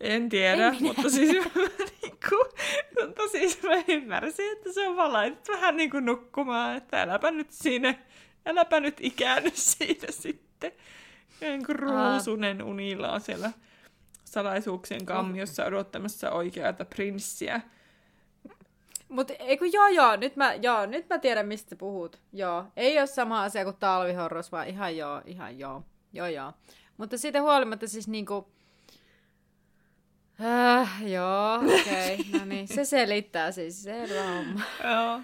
En tiedä, En minä mutta siis, niinku, mutta siis mä ymmärsin, että se on vaan laitettu vähän niin kuin nukkumaan, että äläpä nyt siinä, äläpä nyt ikäänny siitä sitten. Ruusunen unilla on siellä salaisuuksien kammiossa odottamassa oikeata prinssiä. Mutta eikö joo joo, nyt mä, joo, nyt mä tiedän mistä puhut. Joo, ei ole sama asia kuin talvihorros, vaan ihan joo, ihan joo. Joo joo. Mutta siitä huolimatta siis niinku... Äh, joo, okei, okay. no niin, se selittää siis, selvä homma. Joo.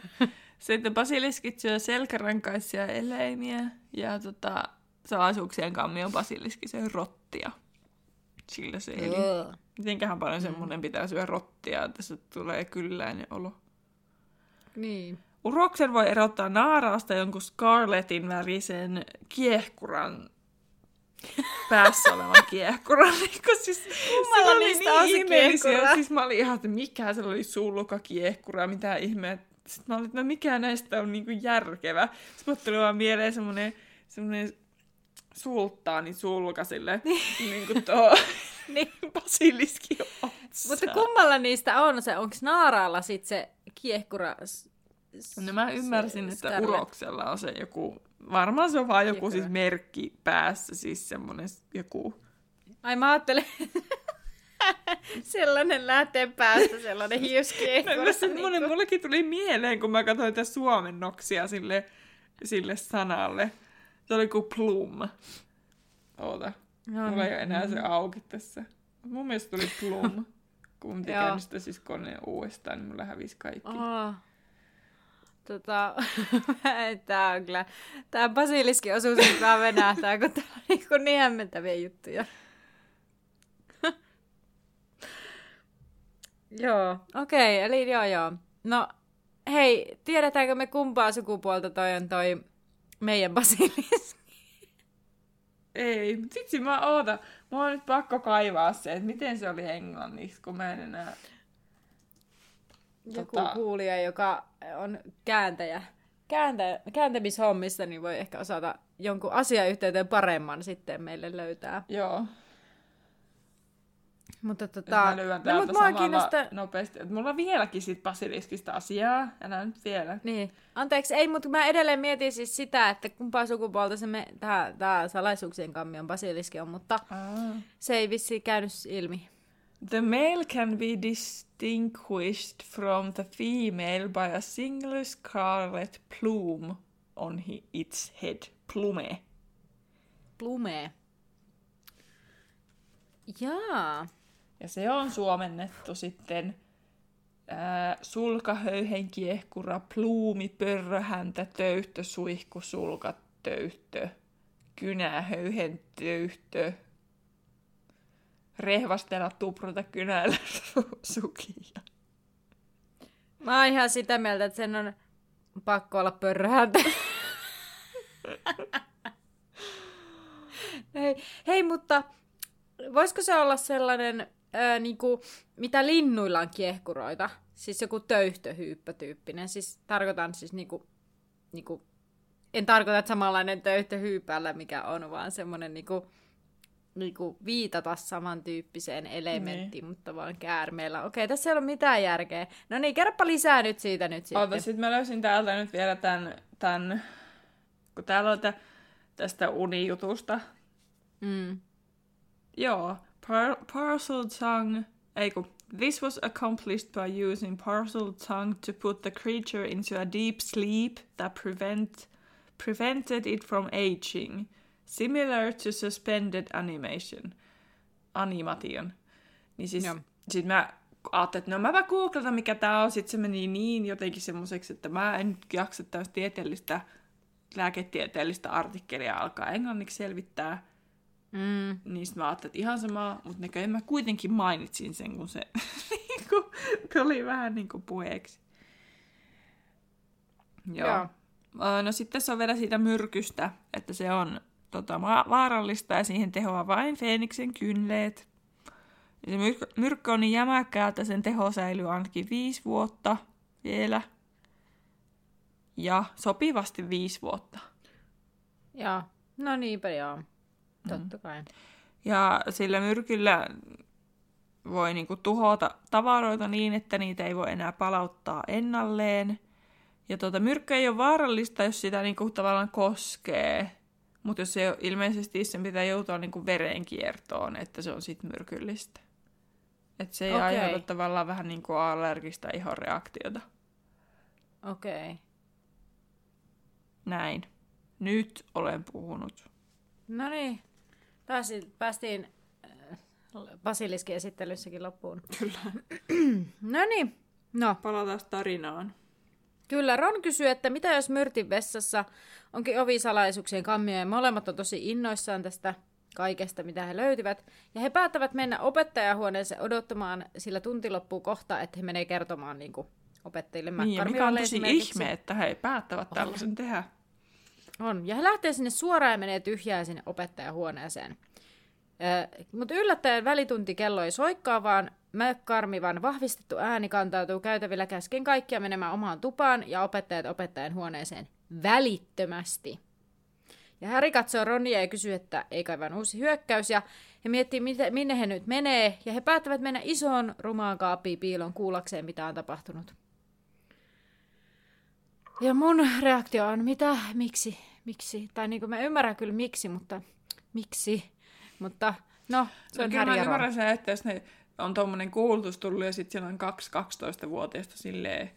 Sitten basiliskit syö selkärankaisia eläimiä ja tota, salaisuuksien kammion basiliski syö rottia. Sillä se eli. Joo. Mitenköhän paljon semmoinen pitää syödä rottia, että se tulee kylläinen olo. Niin. Uroksen voi erottaa naaraasta jonkun scarletin värisen kiehkuran päässä olevan kiehkuran. Siis, Kummalla se oli on niin ihmeellisiä. Siis mä olin ihan, että mikä se oli sulluka kiehkura, mitä ihmeä. Sitten mä olin, että no mikä näistä on niinku järkevä. Sitten tuli vaan mieleen semmoinen, semmoinen sulttaani sulka sille, niin kuin tuo niin. basiliski otsa. Mutta kummalla niistä on se, onko naaraalla sit se kiehkura? No mä ymmärsin, se että Scarlet? uroksella on se joku, varmaan se on vaan joku Kiehkura. siis merkki päässä, siis semmonen s- joku. Ai mä ajattelen, sellainen lähtee päästä, sellainen hiuskiehkura. No, semmonen niinku. mullekin tuli mieleen, kun mä katsoin tätä suomennoksia sille, sille sanalle. Se oli kuin plum. Oota, No, mulla ei ole enää se auki tässä. Mun mielestä tuli plum. Kun mun Joo. käynnistää siis koneen uudestaan, niin mulla hävisi kaikki. Oh. Tota, tää on kyllä, tää basiliski osuus vähän venähtää, kun täällä on niinku niin hämmentäviä juttuja. Joo, okei, okay, eli joo joo. No, hei, tiedetäänkö me kumpaa sukupuolta toi on toi meidän basiliski? Ei, mutta siksi mä ootan. Mulla on nyt pakko kaivaa se, että miten se oli englanniksi, kun mä en enää... Joku Tota- kuulija, joka on kääntäjä, kääntä, kääntämishommissa, niin voi ehkä osata jonkun asiayhteyteen paremman sitten meille löytää. Joo. Mutta Tota, mä lyön no, täältä mut mua samalla kiinnostaa... nopeasti. Et mulla on vieläkin sit basiliskista asiaa. Älä nyt vielä. Niin, anteeksi, ei, mutta mä edelleen mietin siis sitä, että kumpaa sukupuolta se me, tää, tää salaisuuksien kammion basiliski on, mutta Ah. se ei vissi käynyt ilmi. The male can be distinguished from the female by a single scarlet plume on hi- its head. Plume. Plumee. Jaa. Ja se on suomennettu sitten ää, sulkahöyhen kiehkura, pluumi, pörröhäntä, töyhtö, suihku, sulka, töyhtö, kynähöyhen töyhtö, rehvastella, tuprata, kynäillä, sukia. Mä oon ihan sitä mieltä, että sen on pakko olla pörröhäntä. hei, hei, mutta voisiko se olla sellainen, ää, niinku, mitä linnuilla on kiehkuroita? Siis joku töyhtöhyyppä-tyyppinen. Siis tarkoitan siis niinku, niinku en tarkoita, että samanlainen töyhtöhyypällä mikä on, vaan semmoinen niinku, niinku viitata samantyyppiseen elementtiin, niin. mutta vaan käärmeellä. Okei, tässä ei ole mitään järkeä. No niin, kerropa lisää nyt siitä nyt sitten. Ota, sit mä löysin täältä nyt vielä tämän, tämän kun täällä on tä, tästä unijutusta. Mm. Joo, par- parcel tongue, ei kun, This was accomplished by using parcel tongue to put the creature into a deep sleep that prevent, prevented it from aging, similar to suspended animation. Animation. Niin siis, Joo. sit mä ajattelin, että no mäpä googletan mikä tää on, sit se meni niin jotenkin semmoiseksi, että mä en jaksa tämmöistä tieteellistä, lääketieteellistä artikkelia alkaa englanniksi selvittää. Mm. Niin sit mä ajattelin, että ihan sama, mutta näköjään mä kuitenkin mainitsin sen, kun se niinku tuli vähän niin kuin puheeksi. Joo. Joo. No sitten tässä on vielä siitä myrkystä, että se on tota, vaarallista ja siihen tehoaa vain Feeniksen kynleet. Ja se myrkky on niin jämäkkää, että sen teho säilyy ainakin viisi vuotta vielä. Ja sopivasti viisi vuotta. Joo. No niinpä joo. Totta kai. Ja sillä myrkyllä voi niinku tuhota tavaroita niin, että niitä ei voi enää palauttaa ennalleen. Ja tuota, myrkky ei ole vaarallista, jos sitä niinku tavallaan koskee. Mutta jos se ilmeisesti sen pitää joutua niinku verenkiertoon, että se on sitten myrkyllistä. Että se ei Okei. aiheuta tavallaan vähän niinku allergista ihonreaktiota. Okei. Okay. Näin. Nyt olen puhunut. No niin. Taas päästiin äh, basiliskin esittelyssäkin loppuun. Kyllä. No niin. No, Palataan tarinaan. Kyllä, Ron kysyy, että mitä jos Myrtin vessassa onkin ovisalaisuuksien kammio, ja molemmat on tosi innoissaan tästä kaikesta, mitä he löytyvät. Ja he päättävät mennä opettajahuoneeseen odottamaan, sillä tunti loppuu kohta, että he menee kertomaan niin kuin, opettajille Niin, mikä on tosi ihme, että he päättävät tällaisen tehdä. On. Ja he lähtee sinne suoraan ja menee tyhjää sinne opettajahuoneeseen. Mutta yllättäen välitunti kello ei soikkaa, vaan McCarmivan vahvistettu ääni kantautuu käytävillä käsken kaikkia menemään omaan tupaan ja opettajat opettajan huoneeseen välittömästi. Ja Harry katsoo Ronia ja kysyy, että ei kai vaan uusi hyökkäys, ja he miettii, mitä, minne he nyt menee, ja he päättävät mennä isoon rumaan kaappiin piilon kuullakseen, mitä on tapahtunut. Ja mun reaktio on, mitä, miksi, miksi, tai niin kuin mä ymmärrän kyllä miksi, mutta miksi, mutta no, se on Kyllä mä ymmärrän sen, että jos ne on tuommoinen kuulutus tullut ja sitten siellä on kaksi 12-vuotiaista silleen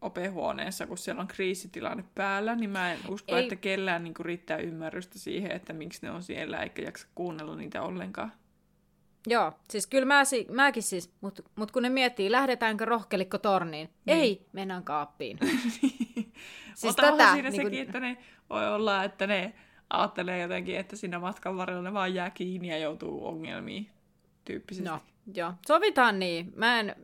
opehuoneessa, kun siellä on kriisitilanne päällä, niin mä en usko, Ei. että kellään niinku riittää ymmärrystä siihen, että miksi ne on siellä, eikä jaksa kuunnella niitä ollenkaan. Joo, siis kyllä mä, mäkin siis, mutta mut kun ne miettii, lähdetäänkö rohkelikko torniin? Niin. Ei, mennään kaappiin. siis Mutta tätä, siinä niin sekin, kun, että ne voi olla, että ne ajattelee jotenkin, että siinä matkan varrella ne vaan jää kiinni ja joutuu ongelmiin tyyppisesti. no, joo, sovitaan niin. Mä en,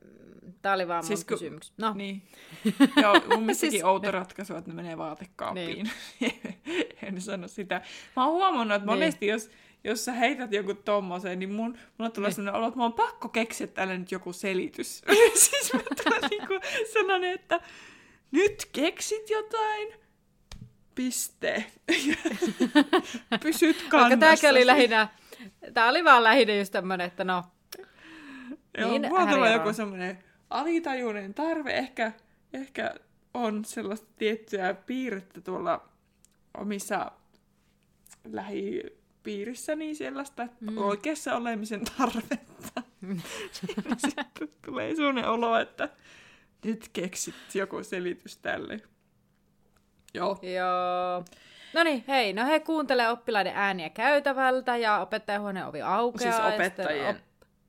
tää oli vaan Siis mun kun- kysymys. No, Niin. Joo, mun mielestäkin Siis- outo ratkaisu, että ne menee vaatekaappiin. en sano sitä. Mä oon huomannut, että Niin. monesti jos, jos sä heität joku tommosen, niin mun, mulle tulee Niin. sellainen olo, että mun on pakko keksiä tälle nyt joku selitys. siis mä tulee niinku sellainen, että nyt keksit jotain, piste. Pysyt vaikka kannassa. tääkin oli lähinnä, tää oli vaan lähinnä just tämmönen, että no, Joo, Niin, mulla tulee joku semmoinen alitajuinen tarve. Ehkä, ehkä on sellaista tiettyä piirrettä tuolla omissa lähipiirissäni sellaista mm. oikeassa olemisen tarvetta. Sitten tulee sellainen olo, että nyt keksit joku selitys tälle. Joo. Joo. No niin, hei, no he kuuntelee oppilaiden ääniä käytävältä ja opettajahuoneen ovi aukeaa. Siis opettajien.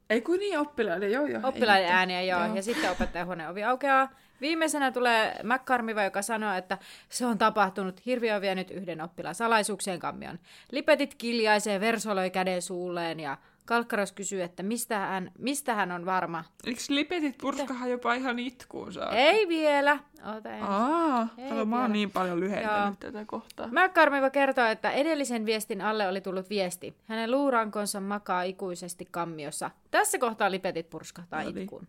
Ei kun niin, oppilaiden, joo joo. Oppilaiden ei ääniä, joo. Joo. Ja sitten opettajahuoneen ovi aukeaa. Viimeisenä tulee McCarmiva, joka sanoo, että se on tapahtunut. Hirviö on vienyt yhden oppilaan salaisuuksien kammion. Lipetit kiljaisee, versoloi käden suulleen ja Kalkkaros kysyy, että mistä hän, mistä hän on varma. Eikö lipetit purskahan jopa ihan itkuun saa? Ei vielä. Ota ensin. Aa, Ei kato, mä oon niin paljon lyhentänyt Joo. tätä kohtaa. McCarmiva kertoo, että edellisen viestin alle oli tullut viesti. Hänen luurankonsa makaa ikuisesti kammiossa. Tässä kohtaa lipetit purskahtaa No niin. itkuun.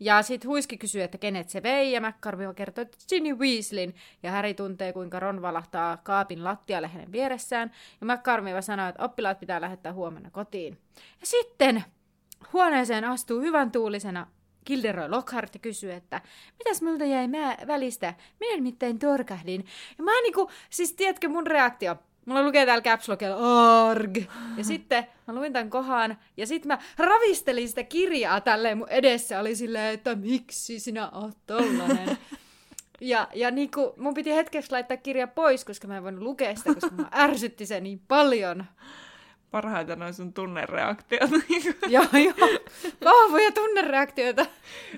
Ja sitten Huiski kysyy, että kenet se vei, ja McCarvey kertoo, että Ginny Weasleyn. Ja Harry tuntee, kuinka Ron valahtaa kaapin lattialle hänen vieressään. Ja McCarvey sanoo, että oppilaat pitää lähettää huomenna kotiin. Ja sitten huoneeseen astuu hyvän tuulisena Gilderoy Lockhart ja kysyy, että mitäs multa jäi mä välistä? Minä nimittäin torkahdin. Ja mä niinku, siis tiedätkö mun reaktio? Mulla lukee täällä caps arg. Ja sitten mä luin tämän kohan, ja sitten mä ravistelin sitä kirjaa tälleen mun edessä. Oli silleen, että miksi sinä oot tollanen. Ja, ja niinku, mun piti hetkeksi laittaa kirja pois, koska mä en voinut lukea sitä, koska mä ärsytti se niin paljon parhaita noin sun tunnereaktiot. joo, joo. Vahvoja tunnereaktioita.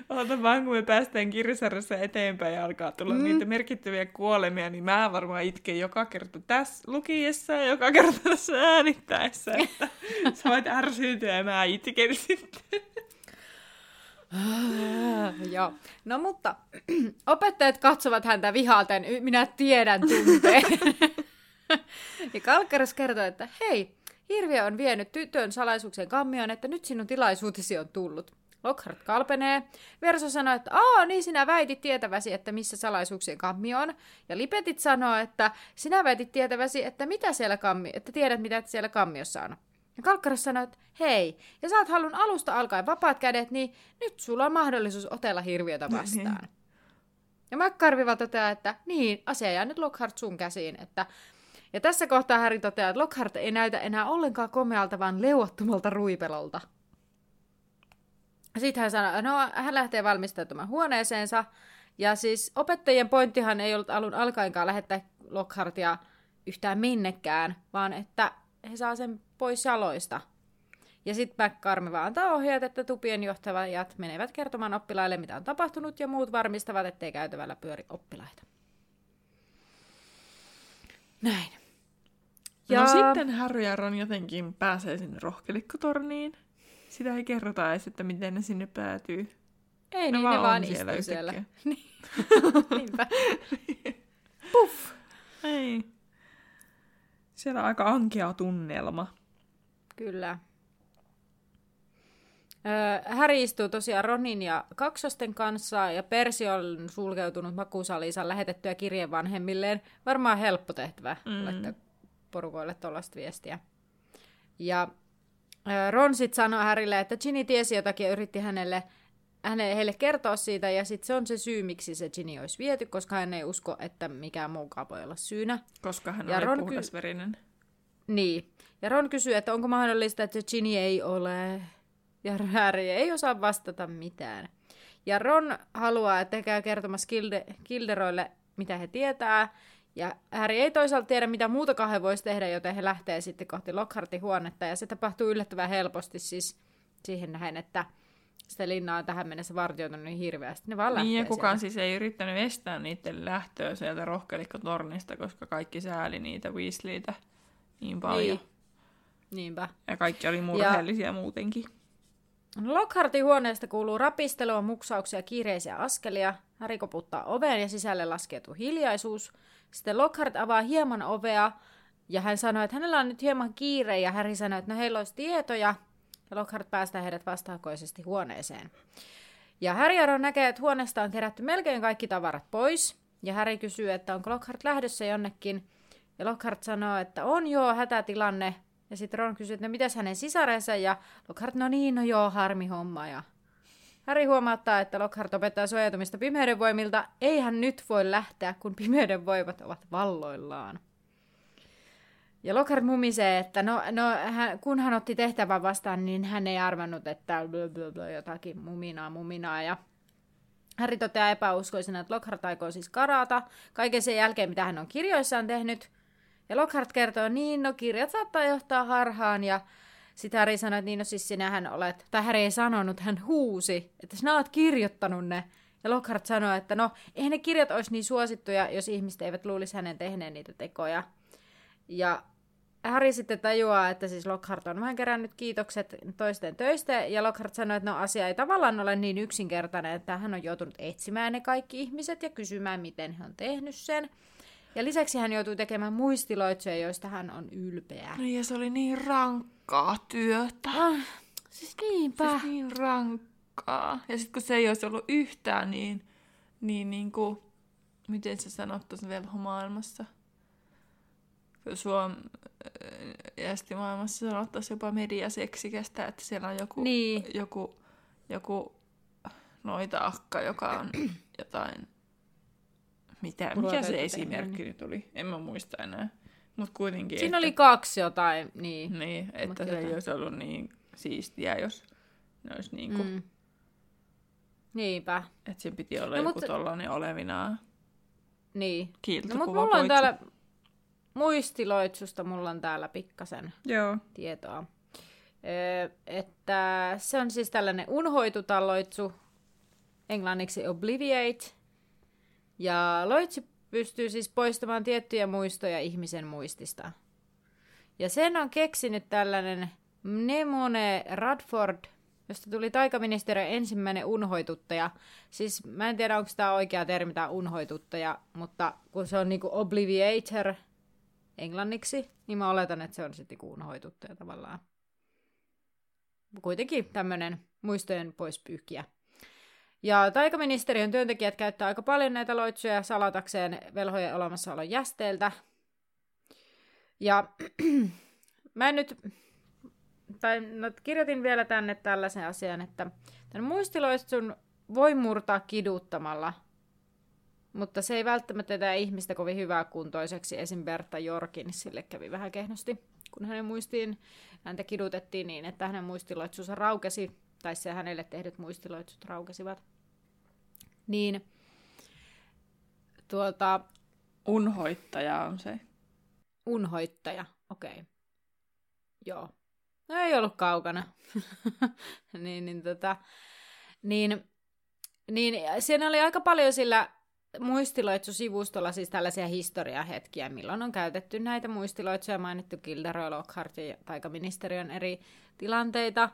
Ota vaan, kun me päästään kirjasarjassa eteenpäin ja alkaa tulla mm. niitä merkittäviä kuolemia, niin mä varmaan itken joka kerta tässä lukiessa ja joka kerta tässä äänittäessä. Että sä voit ärsyyntyä ja mä itken sitten. Joo. No mutta opettajat katsovat häntä vihalten, minä tiedän tunteen. ja Kalkkaras kertoo, että hei, Hirviö on vienyt tytön salaisuuksien kammioon, että nyt sinun tilaisuutesi on tullut. Lockhart kalpenee. Verso sanoo, että aa, niin sinä väitit tietäväsi, että missä salaisuuksien kammio on. Ja Lipetit sanoo, että sinä väitit tietäväsi, että mitä siellä kammi, että tiedät, mitä siellä kammiossa on. Ja Kalkkaros sanoi, että hei, ja saat halun alusta alkaen vapaat kädet, niin nyt sulla on mahdollisuus otella hirviötä niin. vastaan. Ja McCarviva toteaa, että niin, asia jää nyt Lockhart sun käsiin, että ja tässä kohtaa Harry toteaa, että Lockhart ei näytä enää ollenkaan komealta, vaan leuottomalta ruipelolta. Sitten hän sanoo, no hän lähtee valmistautumaan huoneeseensa. Ja siis opettajien pointtihan ei ollut alun alkaenkaan lähettää Lockhartia yhtään minnekään, vaan että he saa sen pois jaloista. Ja sitten McCarmi vaan antaa ohjeet, että tupien johtajat menevät kertomaan oppilaille, mitä on tapahtunut, ja muut varmistavat, ettei käytävällä pyöri oppilaita. Näin. No ja... No sitten Harry ja Ron jotenkin pääsee sinne rohkelikkotorniin. Sitä ei kerrota edes, että miten ne sinne päätyy. Ei ne niin, vaan ne vaan siellä istuu siellä. Niin. Niinpä. Puff. Ei. Siellä on aika ankea tunnelma. Kyllä. Öö, Häri istuu tosiaan Ronin ja kaksosten kanssa, ja Persi on sulkeutunut makusaliinsa lähetettyä kirjeen vanhemmilleen. Varmaan helppo tehtävä, mm porukoille tuollaista viestiä. Ja Ron sitten sanoi Härille, että Ginny tiesi jotakin ja yritti hänelle, hänelle heille kertoa siitä, ja sitten se on se syy, miksi se Ginny olisi viety, koska hän ei usko, että mikään muukaan voi olla syynä. Koska hän ja oli Ron puhdasverinen. Ky- niin. Ja Ron kysyy, että onko mahdollista, että Ginny ei ole. Ja Harry ei osaa vastata mitään. Ja Ron haluaa, että käy kertomassa Kilde- Kilderoille, mitä he tietää, ja Harry ei toisaalta tiedä, mitä muuta he voisi tehdä, joten he lähtee sitten kohti Lockhartin huonetta. Ja se tapahtuu yllättävän helposti siis siihen nähen, että sitä linnaa on tähän mennessä vartioitunut niin hirveästi. Ne vaan niin, ja kukaan sieltä. siis ei yrittänyt estää niiden lähtöä sieltä rohkelikkotornista, koska kaikki sääli niitä Weasleytä niin paljon. Niin. Niinpä. Ja kaikki oli murheellisia ja... muutenkin. Lockhartin huoneesta kuuluu rapistelua, muksauksia, kiireisiä askelia. Harry koputtaa oveen ja sisälle laskeutuu hiljaisuus. Sitten Lockhart avaa hieman ovea ja hän sanoo, että hänellä on nyt hieman kiire ja Harry sanoo, että no heillä olisi tietoja. Ja Lockhart päästää heidät vastaakoisesti huoneeseen. Ja Harry ja Ron näkee, että huoneesta on kerätty melkein kaikki tavarat pois. Ja Harry kysyy, että onko Lockhart lähdössä jonnekin. Ja Lockhart sanoo, että on joo, hätätilanne. Ja sitten Ron kysyy, että no mitäs hänen sisarensa. Ja Lockhart, no niin, no joo, harmi homma. Ja Harry huomauttaa, että Lockhart opettaa suojautumista pimeyden voimilta. Ei hän nyt voi lähteä, kun pimeyden voimat ovat valloillaan. Ja Lockhart mumisee, että no, no, hän, kun hän otti tehtävän vastaan, niin hän ei arvannut, että blablabla, jotakin muminaa, muminaa. Ja Harry toteaa epäuskoisena, että Lockhart aikoo siis karata kaiken sen jälkeen, mitä hän on kirjoissaan tehnyt. Ja Lockhart kertoo, niin no kirjat saattaa johtaa harhaan ja sitten Harry sanoi, että niin no siis sinähän olet, tai Harry ei sanonut, hän huusi, että sinä olet kirjoittanut ne. Ja Lockhart sanoi, että no, eihän ne kirjat olisi niin suosittuja, jos ihmiset eivät luulisi hänen tehneen niitä tekoja. Ja Harry sitten tajuaa, että siis Lockhart on vähän kerännyt kiitokset toisten töistä, ja Lockhart sanoi, että no asia ei tavallaan ole niin yksinkertainen, että hän on joutunut etsimään ne kaikki ihmiset ja kysymään, miten he on tehnyt sen. Ja lisäksi hän joutui tekemään muistiloitsuja, joista hän on ylpeä. No ja se oli niin rankkaa työtä. Ah, siis niinpä. Siis niin rankkaa. Ja sitten kun se ei olisi ollut yhtään niin, niin, niin kuin, miten se sanottaisi velhomaailmassa? Suom maailmassa sanottaisiin jopa mediaseksikästä, että siellä on joku, Niin. joku, joku noita akka, joka on jotain... Mitä, mikä se esimerkki tehdä, nyt oli? En mä muista enää. Mutta kuitenkin, Siinä että, oli kaksi jotain, niin. niin, Mut että se ei jotain. olisi ollut niin siistiä, jos ne olisi niin kuin, mm. Niinpä. että sen piti olla No, joku mutta- tollainen olevinaan Niin. No, mutta mulla on täällä muistiloitsusta, mulla on täällä pikkasen Joo. tietoa. Öö, että se on siis tällainen unhoituta loitsu, englanniksi obliviate. Ja loitsu pystyy siis poistamaan tiettyjä muistoja ihmisen muistista. Ja sen on keksinyt tällainen Mnemone Radford, josta tuli taikaministeriön ensimmäinen unhoituttaja. Siis mä en tiedä, onko tämä oikea termi, tämä unhoituttaja, mutta kun se on niinku obliviator englanniksi, niin mä oletan, että se on sitten niinku unhoituttaja tavallaan. Kuitenkin tämmöinen muistojen poispyyhkiä. Ja taikaministeriön työntekijät käyttää aika paljon näitä loitsuja salatakseen velhojen olemassaolon jästeiltä. Ja mä en nyt, tai no, kirjoitin vielä tänne tällaisen asian, että tämän muistiloitsun voi murtaa kiduttamalla, mutta se ei välttämättä tee ihmistä kovin hyvää kuntoiseksi. Esim. Bertta Jorkin sille kävi vähän kehnosti, kun hänen muistiin häntä kidutettiin niin, että hänen muistiloitsunsa raukesi, tai se hänelle tehdyt muistiloitsut raukesivat. Niin, tuota, Unhoittaja on se. unhoittaja, okei. Okay. Joo. No ei ollut kaukana. niin, niin, tota, niin, niin siinä oli aika paljon sillä muistiloitsu-sivustolla siis tällaisia historiahetkiä, milloin on käytetty näitä muistiloitsuja, mainittu Gilderoy Lockhart ja taikaministeriön eri tilanteita,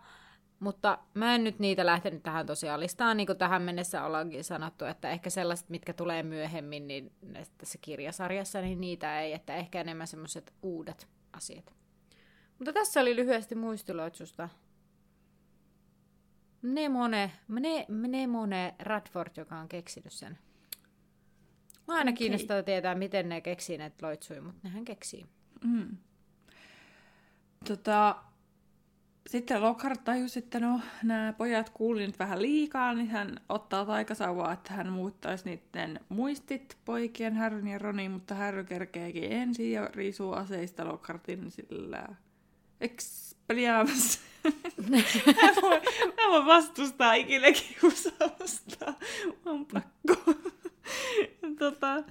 mutta mä en nyt niitä lähtenyt tähän tosiaan listaan, niin kuin tähän mennessä ollaankin sanottu, että ehkä sellaiset, mitkä tulee myöhemmin niin ne tässä kirjasarjassa, niin niitä ei, että ehkä enemmän semmoiset uudet asiat. Mutta tässä oli lyhyesti muistiloitsusta. Mnemone, Mne, Mnemone Radford, joka on keksinyt sen. Mä aina Okei. kiinnostaa tietää, miten ne keksii näitä loitsuja, mutta nehän keksii. Mm. Tota, sitten Lockhart tajusi, että no, nämä pojat kuuli nyt vähän liikaa, niin hän ottaa taikasauvaa, että hän muuttaisi niiden muistit poikien Harryn ja Ronin, mutta Harry kerkeekin ensin ja riisuu aseista Lockhartin sillä Expelliarmus. mä, voin, mä voin vastustaa ikinä. Mä on pakko. tota,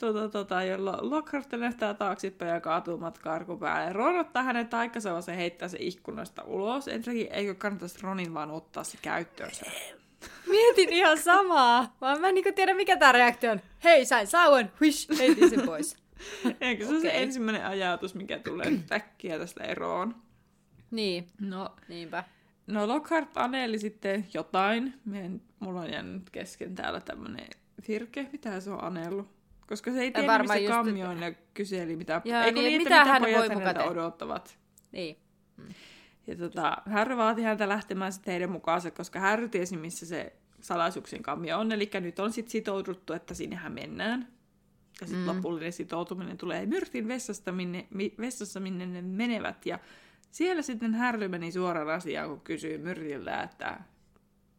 tota, tota, Lo- Lockhart lähtee taaksepäin ja kaatuu matkaa arkun päälle. Ron ottaa hänen taikasauvansa ja heittää se ikkunasta ulos. Ensinnäkin eikö kannattaisi Ronin vaan ottaa se käyttöönsä. Mietin ihan samaa, vaan mä en niinku tiedä mikä tää reaktio on. Hei, sain sauvan, huish, heitin sen pois. Eikö se okay. se ensimmäinen ajatus, mikä tulee nyt äkkiä tästä eroon? Niin, No, niinpä. no Lockhart aneeli sitten jotain. Meidän, mulla on jäänyt kesken täällä tämmönen virke. Mitä se on anellut? Koska se ei tiedä, varmaan missä just, kammi on ja kyseli, mitä, Joo, eikö niin, mitä mitä hän pojat voi häneltä odottavat. Niin. Ja tota, Harry vaati häntä lähtemään sitten heidän mukaansa, koska Harry tiesi, missä se salaisuuksien kammio on. Eli nyt on sitten sitouduttu, että sinnehän mennään. Ja sitten Mm. mm. lopullinen sitoutuminen tulee Myrtin vessasta, minne, mi, vessassa, minne ne menevät. Ja siellä sitten Harry meni suoraan asiaan, kun kysyi Myrtiltä, että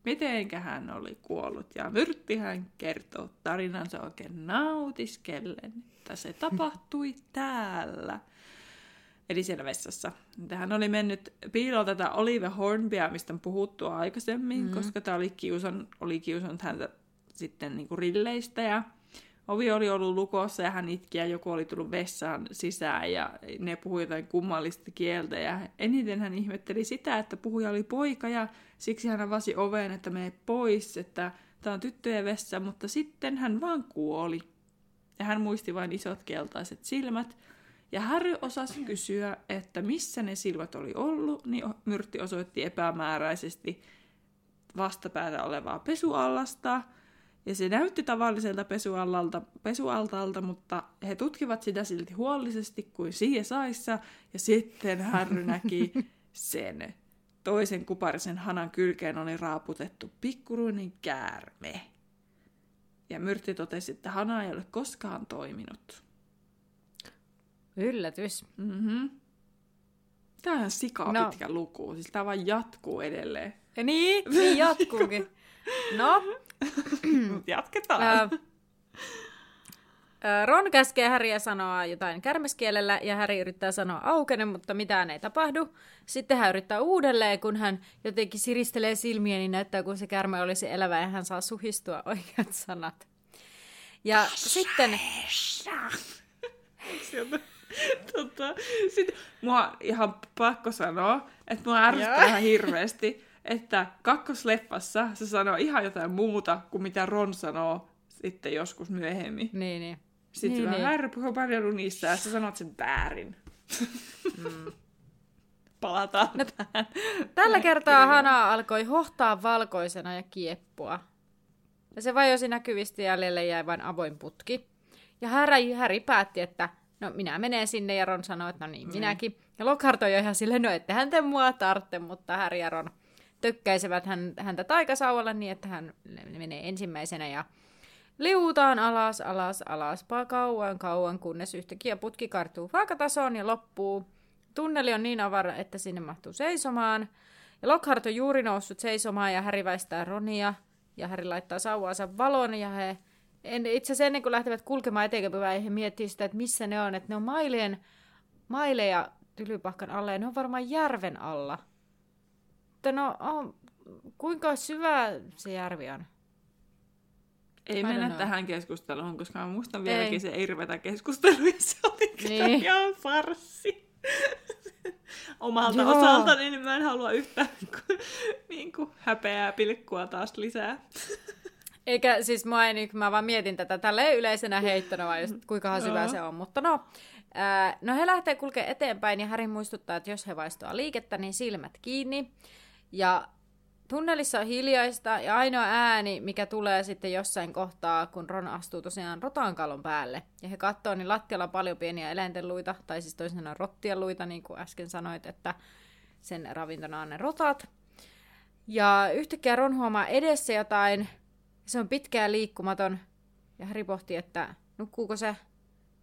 mitenkä hän oli kuollut. Ja Myrttihän kertoo tarinansa oikein nautiskellen, että se tapahtui täällä. Eli siellä vessassa. Tähän oli mennyt piiloon tätä Olive Hornbya, mistä on puhuttu aikaisemmin, mm. koska tämä oli, kiusan, oli kiusannut häntä sitten niinku rilleistä ja ovi oli ollut lukossa ja hän itki ja joku oli tullut vessaan sisään ja ne puhui jotain kummallista kieltä ja eniten hän ihmetteli sitä, että puhuja oli poika ja siksi hän avasi oven, että mene pois, että tämä on tyttöjen vessa, mutta sitten hän vaan kuoli. Ja hän muisti vain isot keltaiset silmät. Ja Harry osasi kysyä, että missä ne silmät oli ollut, niin Myrtti osoitti epämääräisesti vastapäätä olevaa pesuallasta. Ja se näytti tavalliselta pesualalta, pesualtaalta, mutta he tutkivat sitä silti huolellisesti kuin CSIssa. Ja sitten Harry näki sen toisen kuparisen hanan kylkeen oli raaputettu pikkuruinen käärme. Ja Myrtti totesi, että hana ei ole koskaan toiminut. Yllätys. Mm-hmm. Tämä on ihan sikaa No. no. pitkä luku. Siis tämä vaan jatkuu edelleen. Ja niin, niin jatkuukin. No, Mut jatketaan. Ron käskee Häriä sanoa jotain kärmeskielellä ja Häri yrittää sanoa aukene, mutta mitään ei tapahdu. Sitten hän yrittää uudelleen, kun hän jotenkin siristelee silmiä, niin näyttää kuin se kärme olisi elävä ja hän saa suhistua oikeat sanat. Ja sitten, Sieltä. Tota, sit mua ihan pakko sanoa, että mua ärsyttää ihan hirveästi, että kakkosleffassa se sanoo ihan jotain muuta kuin mitä Ron sanoo sitten joskus myöhemmin. niin, niin. Sitten Niin, niin, niin. Puhuu paljon unissa ja sä sanot sen väärin. Mm. Palataan no, tähän. Tällä kertaa Hana alkoi hohtaa valkoisena ja kieppua. Ja se vajosi näkyvistä jäljelle jäi vain avoin putki. Ja Harry, Harry päätti, että no minä menen sinne ja Ron sanoi, että no niin, minäkin. Ja Lockhart on jo ihan silleen, no ettehän te mua tartte, mutta Harry ja Ron tökkäisivät hän, häntä taikasauvalla niin, että hän menee ensimmäisenä ja liuutaan alas, alas, alas, kauan, kauan, kunnes yhtäkkiä putki kartuu vaakatasoon ja loppuu. Tunneli on niin avara, että sinne mahtuu seisomaan. Ja Lockhart on juuri noussut seisomaan ja Häri väistää Ronia. Ja Häri laittaa sauvaansa valoon ja he en, itse asiassa ennen kuin lähtevät kulkemaan eteenpäin, he miettii sitä, että missä ne on. Että ne on mailien, maileja tylypahkan alla ja ne on varmaan järven alla. Mutta no, on, kuinka syvä se järvi on? Ei mennä know. tähän keskusteluun, koska mä muistan Ei. vieläkin se Irvetä keskustelu, ja se oli Niin. ihan farssi. Omalta Joo. osaltani niin mä en halua yhtään niin kuin, häpeää pilkkua taas lisää. Eikä siis mä, en, nyt- mä vaan mietin tätä tälleen yleisenä heittona, vaan just, että kuinka syvä se on. Mutta no, ää, no he lähtee kulkemaan eteenpäin ja Häri muistuttaa, että jos he vaistoa liikettä, niin silmät kiinni. Ja tunnelissa on hiljaista ja ainoa ääni, mikä tulee sitten jossain kohtaa, kun Ron astuu tosiaan rotankalon päälle. Ja he katsoo, niin lattialla on paljon pieniä eläinten luita, tai siis toisin sanoen rottien luita, niin kuin äsken sanoit, että sen ravintona on ne rotat. Ja yhtäkkiä Ron huomaa edessä jotain, se on pitkä ja liikkumaton. Ja Harry pohti, että nukkuuko se.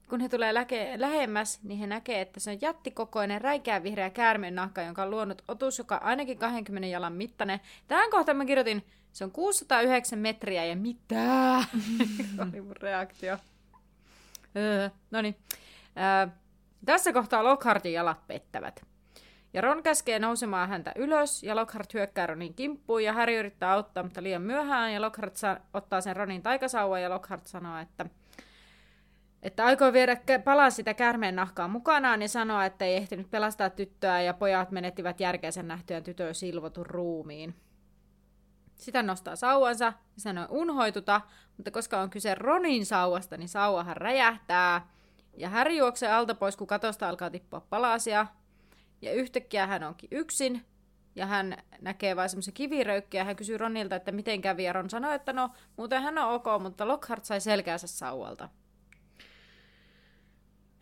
Kun he tulee läke- lähemmäs, niin he näkee, että se on jättikokoinen räikeä vihreä käärmeen nahka, jonka on luonut otus, joka on ainakin 20 jalan mittainen. Tähän kohtaan mä kirjoitin, se on 609 metriä ja mitä? oli mun reaktio. Öö, no niin. Öö, tässä kohtaa Lockhartin jalat pettävät. Ja Ron käskee nousemaan häntä ylös, ja Lockhart hyökkää Ronin kimppuun, ja Harry yrittää auttaa, mutta liian myöhään, ja Lockhart saa, ottaa sen Ronin taikasauvan, ja Lockhart sanoo, että, että aikoo viedä palan sitä käärmeen nahkaa mukanaan, ja sanoo, että ei ehtinyt pelastaa tyttöä, ja pojat menettivät järkeensä nähtyään tytön silvotun ruumiin. Sitä nostaa sauvansa, ja sanoo unhoituta, mutta koska on kyse Ronin sauvasta, niin sauvahan räjähtää, ja Harry juoksee alta pois, kun katosta alkaa tippua palasia, ja yhtäkkiä hän onkin yksin, ja hän näkee vain semmoisen kiviröykkiä, hän kysyy Ronilta, että miten kävi, ja Ron sanoi, että no, muuten hän on ok, mutta Lockhart sai selkäänsä sauvalta.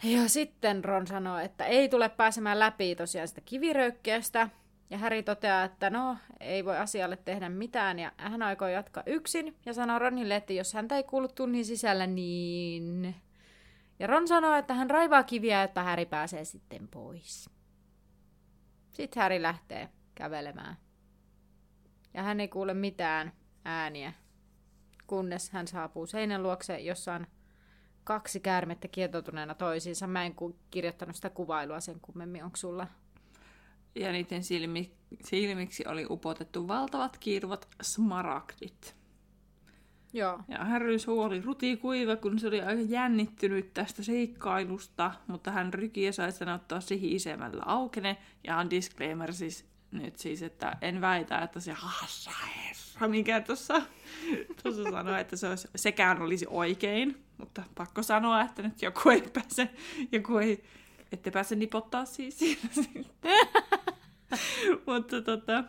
Ja sitten Ron sanoo, että ei tule pääsemään läpi tosiaan sitä kiviröykkiöstä, ja Harry toteaa, että no, ei voi asialle tehdä mitään, ja hän aikoo jatkaa yksin, ja sanoo Ronille, että jos häntä ei kuulu tunnin sisällä, niin... Ja Ron sanoo, että hän raivaa kiviä, jotta Harry pääsee sitten pois. Sitten Harry lähtee kävelemään. Ja hän ei kuule mitään ääniä, kunnes hän saapuu seinän luokse, jossa on kaksi käärmettä kietoutuneena toisiinsa. Mä en kirjoittanut sitä kuvailua sen kummemmin. Onko sulla? Ja niiden silmi, silmiksi oli upotettu valtavat kiiruvat smaragdit. Joo. Ja Harry suu oli rutikuiva, kun se oli aika jännittynyt tästä seikkailusta, mutta hän ryki ja sai sen ottaa se hiisemällä aukene. Ja on disclaimer siis nyt siis, että en väitä, että se hassa herra, mikä tuossa tuossa sanoi, että se olisi, sekään olisi oikein, mutta pakko sanoa, että nyt joku ei pääse, joku ei, ette pääse nipottaa siis mutta tota,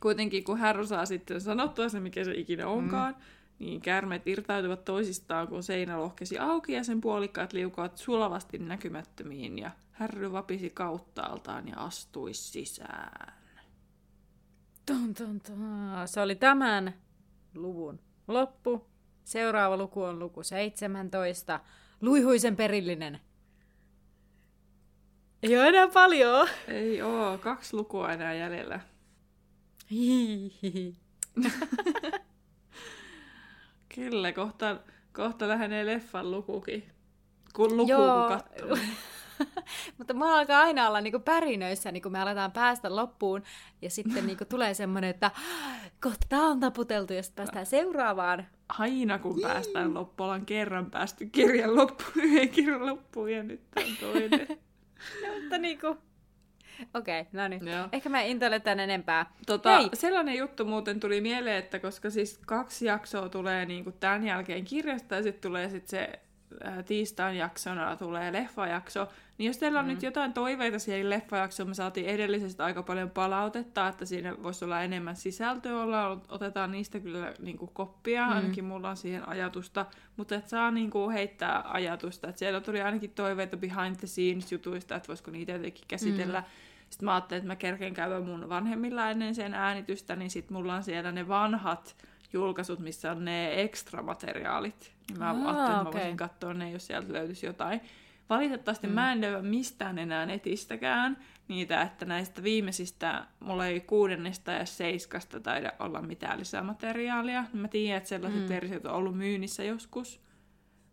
kuitenkin kun Harry saa sitten sanottua se, mikä se ikinä onkaan, mm. Niin käärmeet irtautuvat toisistaan, kun seinä lohkesi auki ja sen puolikkaat liukuvat sulavasti näkymättömiin ja Harry vapisi kauttaaltaan ja astui sisään. Tun, tun, tun. Se oli tämän luvun loppu. Seuraava luku on luku 17. Luihuisen perillinen. Ei ole enää paljon. Ei oo, kaksi lukua enää jäljellä. Hihihi. Kyllä, kohta, kohta lähenee leffan lukukin. Kun luku Joo. kun. Mutta mä alkaa aina olla niinku pärinöissä, niin kun me aletaan päästä loppuun. Ja sitten niinku tulee semmoinen, että kohta on taputeltu ja sitten päästään seuraavaan. Aina kun päästään loppuun, ollaan kerran päästy kirjan loppuun, yhden kirjan loppuun ja nyt on toinen. Mutta niinku... Okei, okay, no niin. Joo. Ehkä mä en intele tän enempää. Tota, Hei! sellainen juttu muuten tuli mieleen, että koska siis kaksi jaksoa tulee niin kuin tämän jälkeen kirjasta ja sitten tulee sit se tiistain jaksona tulee leffajakso, niin jos teillä on mm. nyt jotain toiveita siihen leffajaksoon, me saatiin edellisestä aika paljon palautetta, että siinä voisi olla enemmän sisältöä olla, otetaan niistä kyllä niin kuin koppia, mm. ainakin mulla on siihen ajatusta, mutta et saa niin kuin heittää ajatusta, että siellä tuli ainakin toiveita behind the scenes jutuista, että voisiko niitä jotenkin käsitellä, mm. Sitten mä ajattelin, että mä kerken käydä mun vanhemmilla ennen sen äänitystä, niin sit mulla on siellä ne vanhat julkaisut, missä on ne ekstramateriaalit. Niin mä Aa, ajattelin, että mä okei. voisin katsoa ne, jos sieltä löytyisi jotain. Valitettavasti mm. mä en löyä mistään enää netistäkään niitä, että näistä viimeisistä, mulla ei kuudennesta ja seiskasta taida olla mitään lisämateriaalia. Mä tiedän, että sellaiset mm. versiot on ollut myynnissä joskus,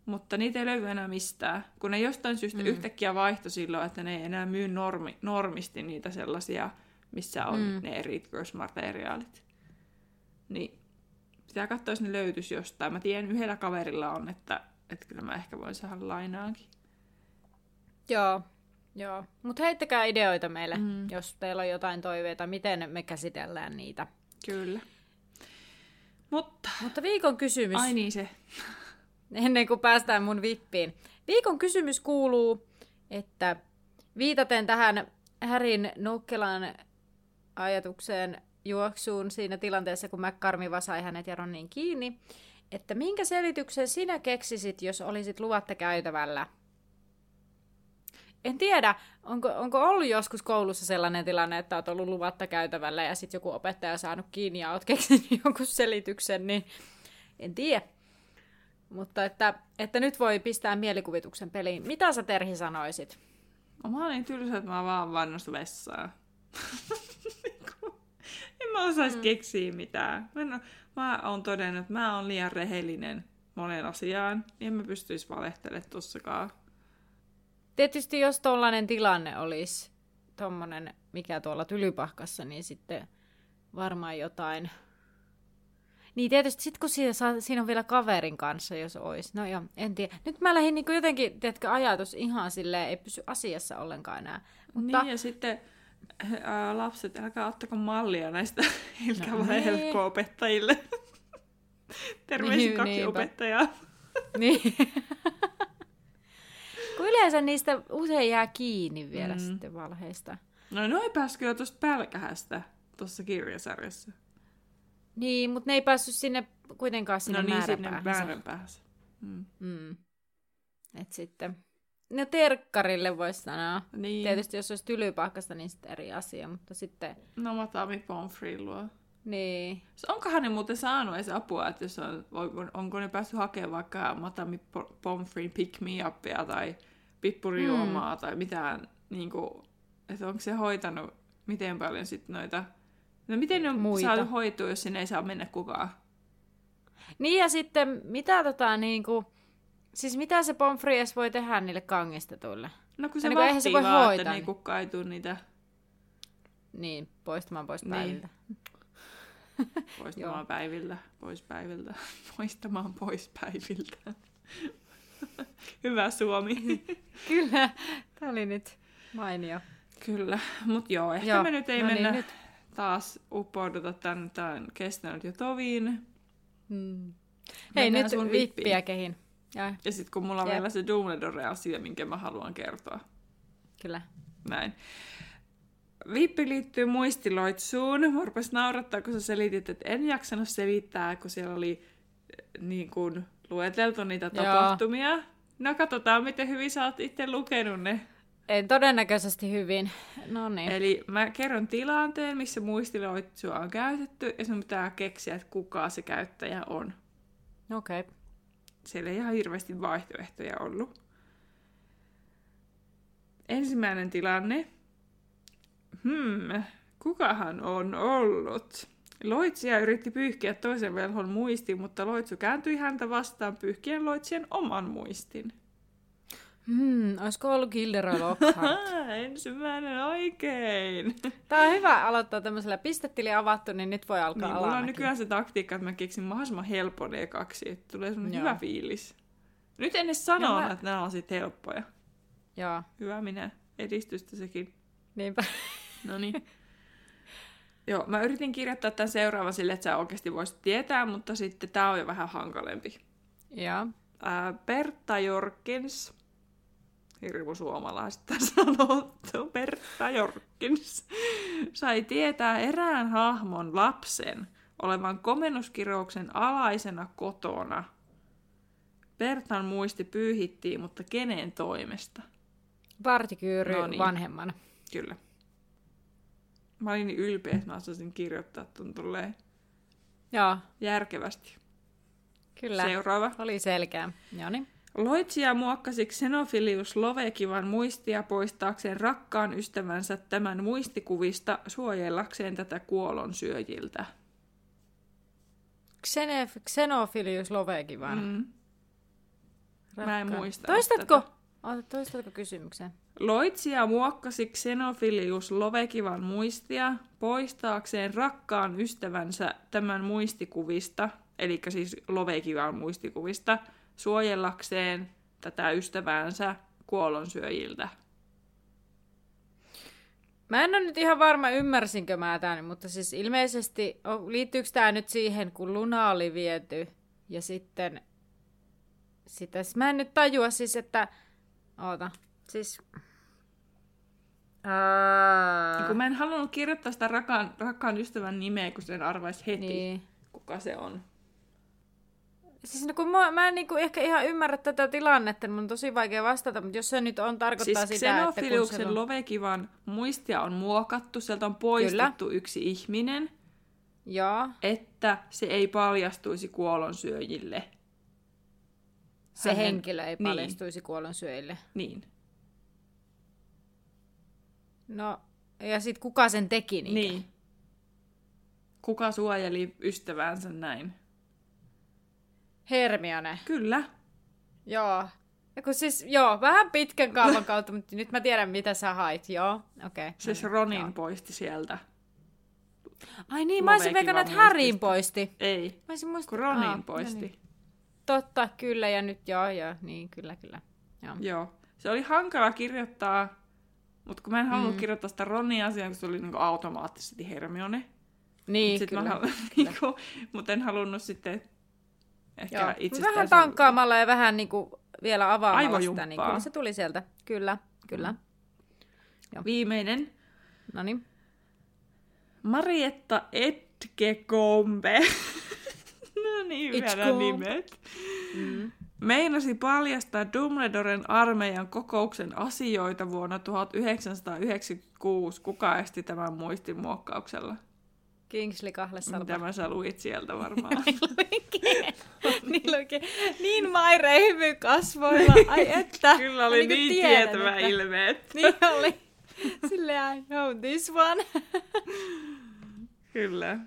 mutta niitä ei löydy enää mistään, kun ne jostain syystä mm. yhtäkkiä vaihtoi silloin, että ne ei enää myy normi, normisti niitä sellaisia, missä on mm. ne eri materiaalit. Niin pitää katsoa, jos ne löytyisi jostain. Mä tiedän, yhdellä kaverilla on, että, että kyllä mä ehkä voin saada lainaankin. Joo, joo. Mutta heittäkää ideoita meille, mm. jos teillä on jotain toiveita, miten me käsitellään niitä. Kyllä. Mutta, Mutta viikon kysymys, ai niin se. ennen kuin päästään mun vippiin. Viikon kysymys kuuluu, että viitaten tähän Härin Nukkelan ajatukseen juoksuun siinä tilanteessa, kun McCarmiva sai hänet ja Ronnin kiinni, että minkä selityksen sinä keksisit, jos olisit luvatta käytävällä? En tiedä, onko, onko ollut joskus koulussa sellainen tilanne, että olet ollut luvatta käytävällä ja sitten joku opettaja saanut kiinni ja olet keksinyt jonkun selityksen, niin en tiedä. Mutta että, että nyt voi pistää mielikuvituksen peliin. Mitä sä Terhi sanoisit? No, mä olin tylsä, että mä vaan vannosta vessaa. mä osaisi mm. keksiä mitään. Mä, en, oo- mä oon todennut, että mä oon liian rehellinen monen asiaan, niin en mä pystyisi valehtelemaan tossakaan. Tietysti jos tollainen tilanne olisi tommonen, mikä tuolla Tylypahkassa, niin sitten varmaan jotain... Niin tietysti sit kun siinä, saa, siinä on vielä kaverin kanssa, jos olisi. No joo, en tiedä. Nyt mä lähdin niin jotenkin, tiedätkö, ajatus ihan silleen, ei pysy asiassa ollenkaan enää. Mutta Niin, ja sitten ää, lapset, älkää ottako mallia näistä Ilkka No niin. opettajille Terveisin Niin, kaksi niinpä. opettajaa. Niin. kun yleensä niistä usein jää kiinni vielä Mm. sitten valheista. No ne ei päässyt kyllä tuosta pälkähästä tuossa kirjasarjassa. Niin, mutta ne ei päässyt sinne kuitenkaan sinne no niin, sinne määränpäähän. määränpäässä. Mm. Mm. Et sitten... No terkkarille voisi sanoa. Niin. Tietysti jos olisi tylypahkasta, niin sitten eri asia, mutta sitten... No Matami Pomfrey luo. Niin. Onkohan ne muuten saanut edes apua, että jos on, voiko, onko ne päässyt hakemaan vaikka Matami Po- Pomfrey Pick Me Upia tai pippurijuomaa mm. tai mitään, niin kuin, että onko se hoitanut miten paljon sitten noita, no miten ne on Muita. saatu hoitua, jos sinne ei saa mennä kukaan? Niin ja sitten mitä tota niinku... Siis mitä se Pomfrey edes voi tehdä niille kangistetuille? No kun se niin vahtii se voi vaan, hoitaa että niin. kukaan ei tuu niitä Niin, poistamaan pois Niin. päiviltä. poistamaan Joo. päiviltä, pois päiviltä, poistamaan pois päiviltä. Hyvä Suomi. Kyllä, tämä oli nyt mainio. Kyllä, mutta joo, ehkä Joo, me nyt ei no mennä niin, nyt. taas uppouduta tämän, tämä on kestänyt jo toviin. Hmm. Hei, Mennään nyt vippiä kehin. Ja, Ja sitten kun mulla on Jep. vielä se Dumbledore-asia, minkä mä haluan kertoa. kyllä. Näin. Vippi liittyy muistiloitsuun. Mä rupesin naurattaa, kun sä selitit, että en jaksanut selittää, kun siellä oli eh, niin kuin, lueteltu niitä Joo. tapahtumia. No katsotaan, miten hyvin sä oot itse lukenut ne. En todennäköisesti hyvin. No niin. Eli mä kerron tilanteen, missä muistiloitsua on käytetty, ja sun pitää keksiä, että kuka se käyttäjä on. Okei. Okay. Siellä ei ihan hirveästi vaihtoehtoja ollut. Ensimmäinen tilanne. Hmm, kukahan on ollut? Loitsija yritti pyyhkiä toisen velhon muistin, mutta loitsu kääntyi häntä vastaan pyyhkien loitsien oman muistin. Hmm, olisiko ollut Gilderoy Lockhart? Ensimmäinen oikein. Tämä on hyvä aloittaa tämmöisellä pistetili avattu, niin nyt voi alkaa Niin, mulla on nykyään se taktiikka, että mä keksin mahdollisimman helpon ekaksi, että tulee semmoinen hyvä fiilis. Nyt en edes sano, mä- että nämä on sit helppoja. Joo, Hyvä minä. Edistystä sekin. niinpä. No niin. Joo, mä yritin kirjoittaa tämän seuraavan sille, että sä oikeasti voisit tietää, mutta sitten tää on jo vähän hankalempi. Joo. Bertta Jorkins, hirmu suomalaista sanottu, Bertta Jorkins, sai tietää erään hahmon lapsen olevan komennuskirouksen alaisena kotona. Bertan muisti pyyhittiin, mutta kenen toimesta? Partikyyry No niin. vanhemman. Kyllä. Mä olin niin ylpeä, että mä osasin kirjoittaa ton tolleen Joo, järkevästi. kyllä. Seuraava. Oli selkeä. Joo Loitsija muokkasi Xenofilius Lovekivan muistia poistaakseen rakkaan ystävänsä tämän muistikuvista suojellakseen tätä kuolonsyöjiltä. Xenef, Xenophilius Lovekivan. Mm. Mä en muista Toistatko? tätä. Toistatko kysymyksen? Loitsija muokkasi Xenofilius Lovekivan muistia poistaakseen rakkaan ystävänsä tämän muistikuvista, eli siis Lovekivan muistikuvista, suojellakseen tätä ystäväänsä kuolonsyöjiltä. Mä en ole nyt ihan varma, ymmärsinkö mä tämän, mutta siis ilmeisesti, liittyykö tämä nyt siihen, kun Luna oli viety ja sitten sitä, mä en nyt tajua siis, että, oota, siis, Ää... Niin kun mä en halunnut kirjoittaa sitä rakkaan, rakkaan ystävän nimeä, kun sen arvaisi heti, niin. kuka se on. Siis no kun mä, mä en niinku ehkä ihan ymmärrä tätä tilannetta, niin mun on tosi vaikea vastata, mutta jos se nyt on, tarkoittaa Siis sitä, että kun se on... Lovekivan muistia on muokattu, sieltä on poistettu Kyllä. yksi ihminen, Joo, että se ei paljastuisi kuolonsyöjille. se Hänen- henkilö ei niin. paljastuisi kuolonsyöjille. Niin. No, ja sit kuka sen teki niitä? niin. Kuka suojeli ystäväänsä näin? Hermione. Kyllä. Joo. Ja kun siis, joo, vähän pitkän kaavan kautta, mutta nyt mä tiedän, mitä sä hait. Joo, okei. Okay. Siis Ronin poisti sieltä. Ai niin, mä olisin veikannut, että Harryin poisti. Ei, Mä olisin muist... kun Ronin Aa, poisti. no niin. Totta, kyllä, ja nyt joo, joo, niin, kyllä, kyllä. Joo. Joo. Se oli hankala kirjoittaa, mutta kun mä en halunnut mm. kirjoittaa sitä Ronin asiaa, kun se oli niinku automaattisesti Hermione. Niin, Sit kyllä. mä halu- niinku, mutta en halunnut sitten ehkä Joo. Vähän tankkaamalla ja vähän niinku vielä avaamalla sitä, Aivojumppaa. niin kyllä se tuli sieltä. Kyllä, kyllä. Viimeinen. No niin. Marietta Etkekombe. no niin, vielä nimet. Mm. Meinasi paljastaa Dumbledoren armeijan kokouksen asioita vuonna 1996. Kuka esti tämän muistin muokkauksella? Kingsley Kahlesalpa. Mitä mä sä luit sieltä varmaan. niin, luki. niin Maire hymy kasvoilla. Ai että. Kyllä oli niinku niin tiedän, tietävä että- ilmeet. Niin oli. Silleen, I know this one. Kyllä.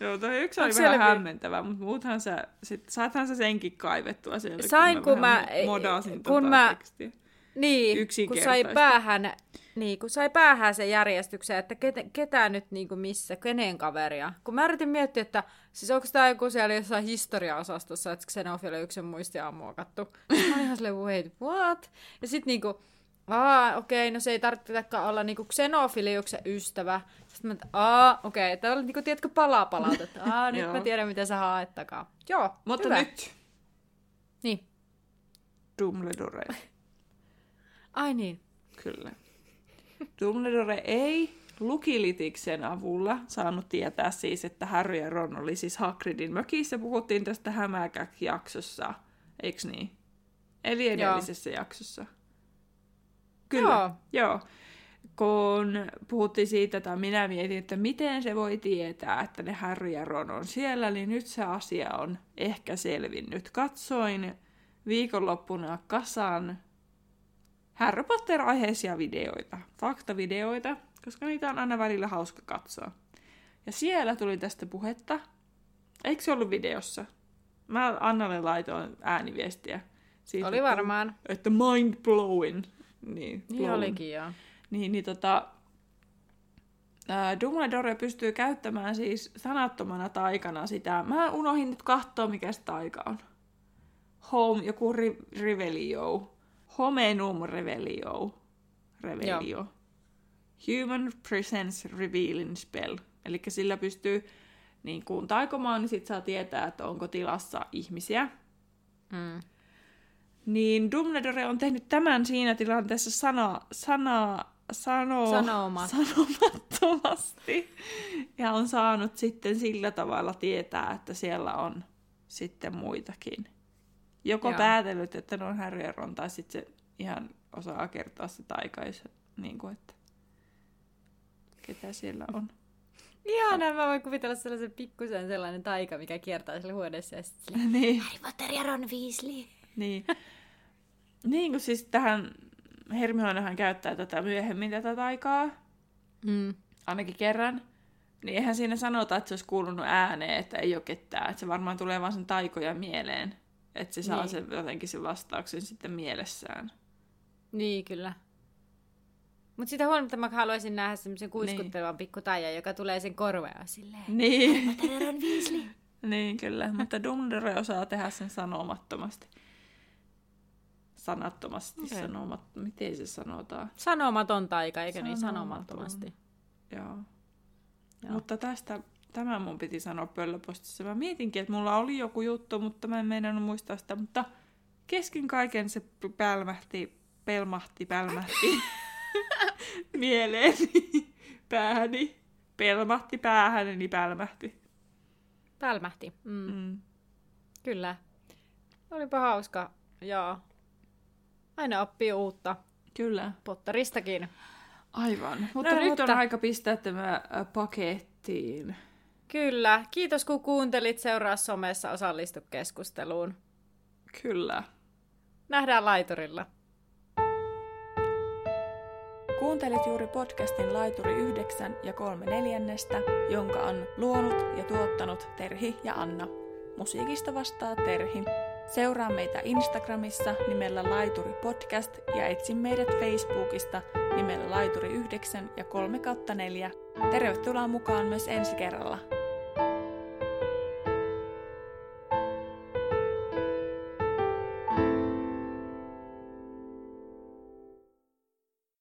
Joo, toi yksi oli Onks vähän siellä vi- hämmentävä, mutta muuthan sä, sit, saathan sä senkin kaivettua sieltä. Sain, kun vähän mä- modasin kun tota mä- tekstiä. Niin, kun sai päähän, niin, kun sai päähän sen järjestyksen, että ketä, ketä nyt niin kuin missä, kenen kaveria. Kun mä yritin miettiä, että siis onko tämä joku siellä jossain historiaosastossa, että Xenofiliuksen muistia on muokattu. Mä olin ihan silleen, wait, what? Ja sitten niinku, aa, okei, no se ei tarvitsekaan olla niinku Xenofiliuksen ystävä. Sitten mä, aa, okei, okay. tämä oli niinku, tiedätkö, palaa palautetta. Aa, nyt mä tiedän, mitä sä haet takaa. Joo, Mutta hyvä. nyt Niin. Dumbledore. Ai niin. Kyllä. Dumbledore ei Lukilitiksen avulla saanut tietää siis, että Harry ja Ron oli siis Hagridin mökissä. Puhuttiin tästä hämäkäk-jaksossa, eiks niin? Eli edellisessä jaksossa. Kyllä, Joo. joo. Kun puhuttiin siitä, tai minä mietin, että miten se voi tietää, että ne Harry ja Ron on siellä, niin nyt se asia on ehkä selvinnyt. Katsoin viikonloppuna kasan Harry Potter-aiheisia videoita, faktavideoita, koska niitä on aina välillä hauska katsoa. Ja siellä tuli tästä puhetta. Eikö se ollut videossa? Mä Annalle laitoin ääniviestiä. Siitä, Oli varmaan. Että mind blowing. Niin, Niin blown. olikin joo. Niin, niin tota, ää, Dumbledore pystyy käyttämään siis sanattomana taikana sitä. Mä unohdin nyt katsoa, mikä se taika on. Home, joku ri, Revelio. Homenum Revelio. Revelio. Human Presence Revealing Spell. Eli sillä pystyy niin kun taikomaan, niin sit saa tietää, että onko tilassa ihmisiä. Mm. Niin Dumbledore on tehnyt tämän siinä tilanteessa sana, sana, sano, Sanomat. sanomattomasti. Ja on saanut sitten sillä tavalla tietää, että siellä on sitten muitakin. Joko Joo. päätellyt, että ne on Harry ja Ron, tai sitten se ihan osaa kertoa se taikais, niin kuin, että ketä siellä on. Ihanaa, mä voin kuvitella sellaisen pikkusen sellainen taika, mikä kiertää siellä huoneessa ja sitten sille, niin. Harry Potter ja Ron Weasley. Niin. niin kuin siis tähän Hermionehan käyttää tätä myöhemmin tätä taikaa, Mm. ainakin kerran. Niin eihän siinä sanota, että se olisi kuulunut ääneen, että ei ole ketään. Että se varmaan tulee vaan sen taikoja mieleen. Että se saa Niin. sen jotenkin sen vastauksen sitten mielessään. Niin, kyllä. Mutta sitä huolimatta mä haluaisin nähdä semmoisen kuiskuttelevan pikku taian, joka tulee sen korvea silleen. Niin, Weasley. niin kyllä. Mutta Dumbledore osaa tehdä sen sanomattomasti. Sanattomasti okay. sanomat... Miten se sanotaan? Sanomaton taika, eikö niin? Sanomaton. Sanomattomasti. Joo. Joo. Joo. Mutta tästä, tämä mun piti sanoa pöllöpostissa. Mä mietinkin, että mulla oli joku juttu, mutta mä en meinannut muistaa sitä. Mutta kesken kaiken se pälmähti, pelmahti, pälmähti mieleeni, päähäni. Pelmahti päähäni, niin pälmähti. Pälmähti. Mm. Mm. Kyllä. Olipa hauska. Joo. Aina oppii uutta. Kyllä, Potteristakin. aivan. Mutta No, nyt mutta- on aika pistää tämä pakettiin. Kyllä. Kiitos kun kuuntelit. Seuraa somessa. Osallistu keskusteluun. Kyllä. Nähdään laiturilla. Kuuntelit juuri podcastin Laituri 9 ja 3 neljännestä, jonka on luonut ja tuottanut Terhi ja Anna. Musiikista vastaa Terhi. Seuraa meitä Instagramissa nimellä Laituri Podcast ja etsi meidät Facebookista nimellä Laituri 9 ja 3 4. Tervetuloa mukaan myös ensi kerralla.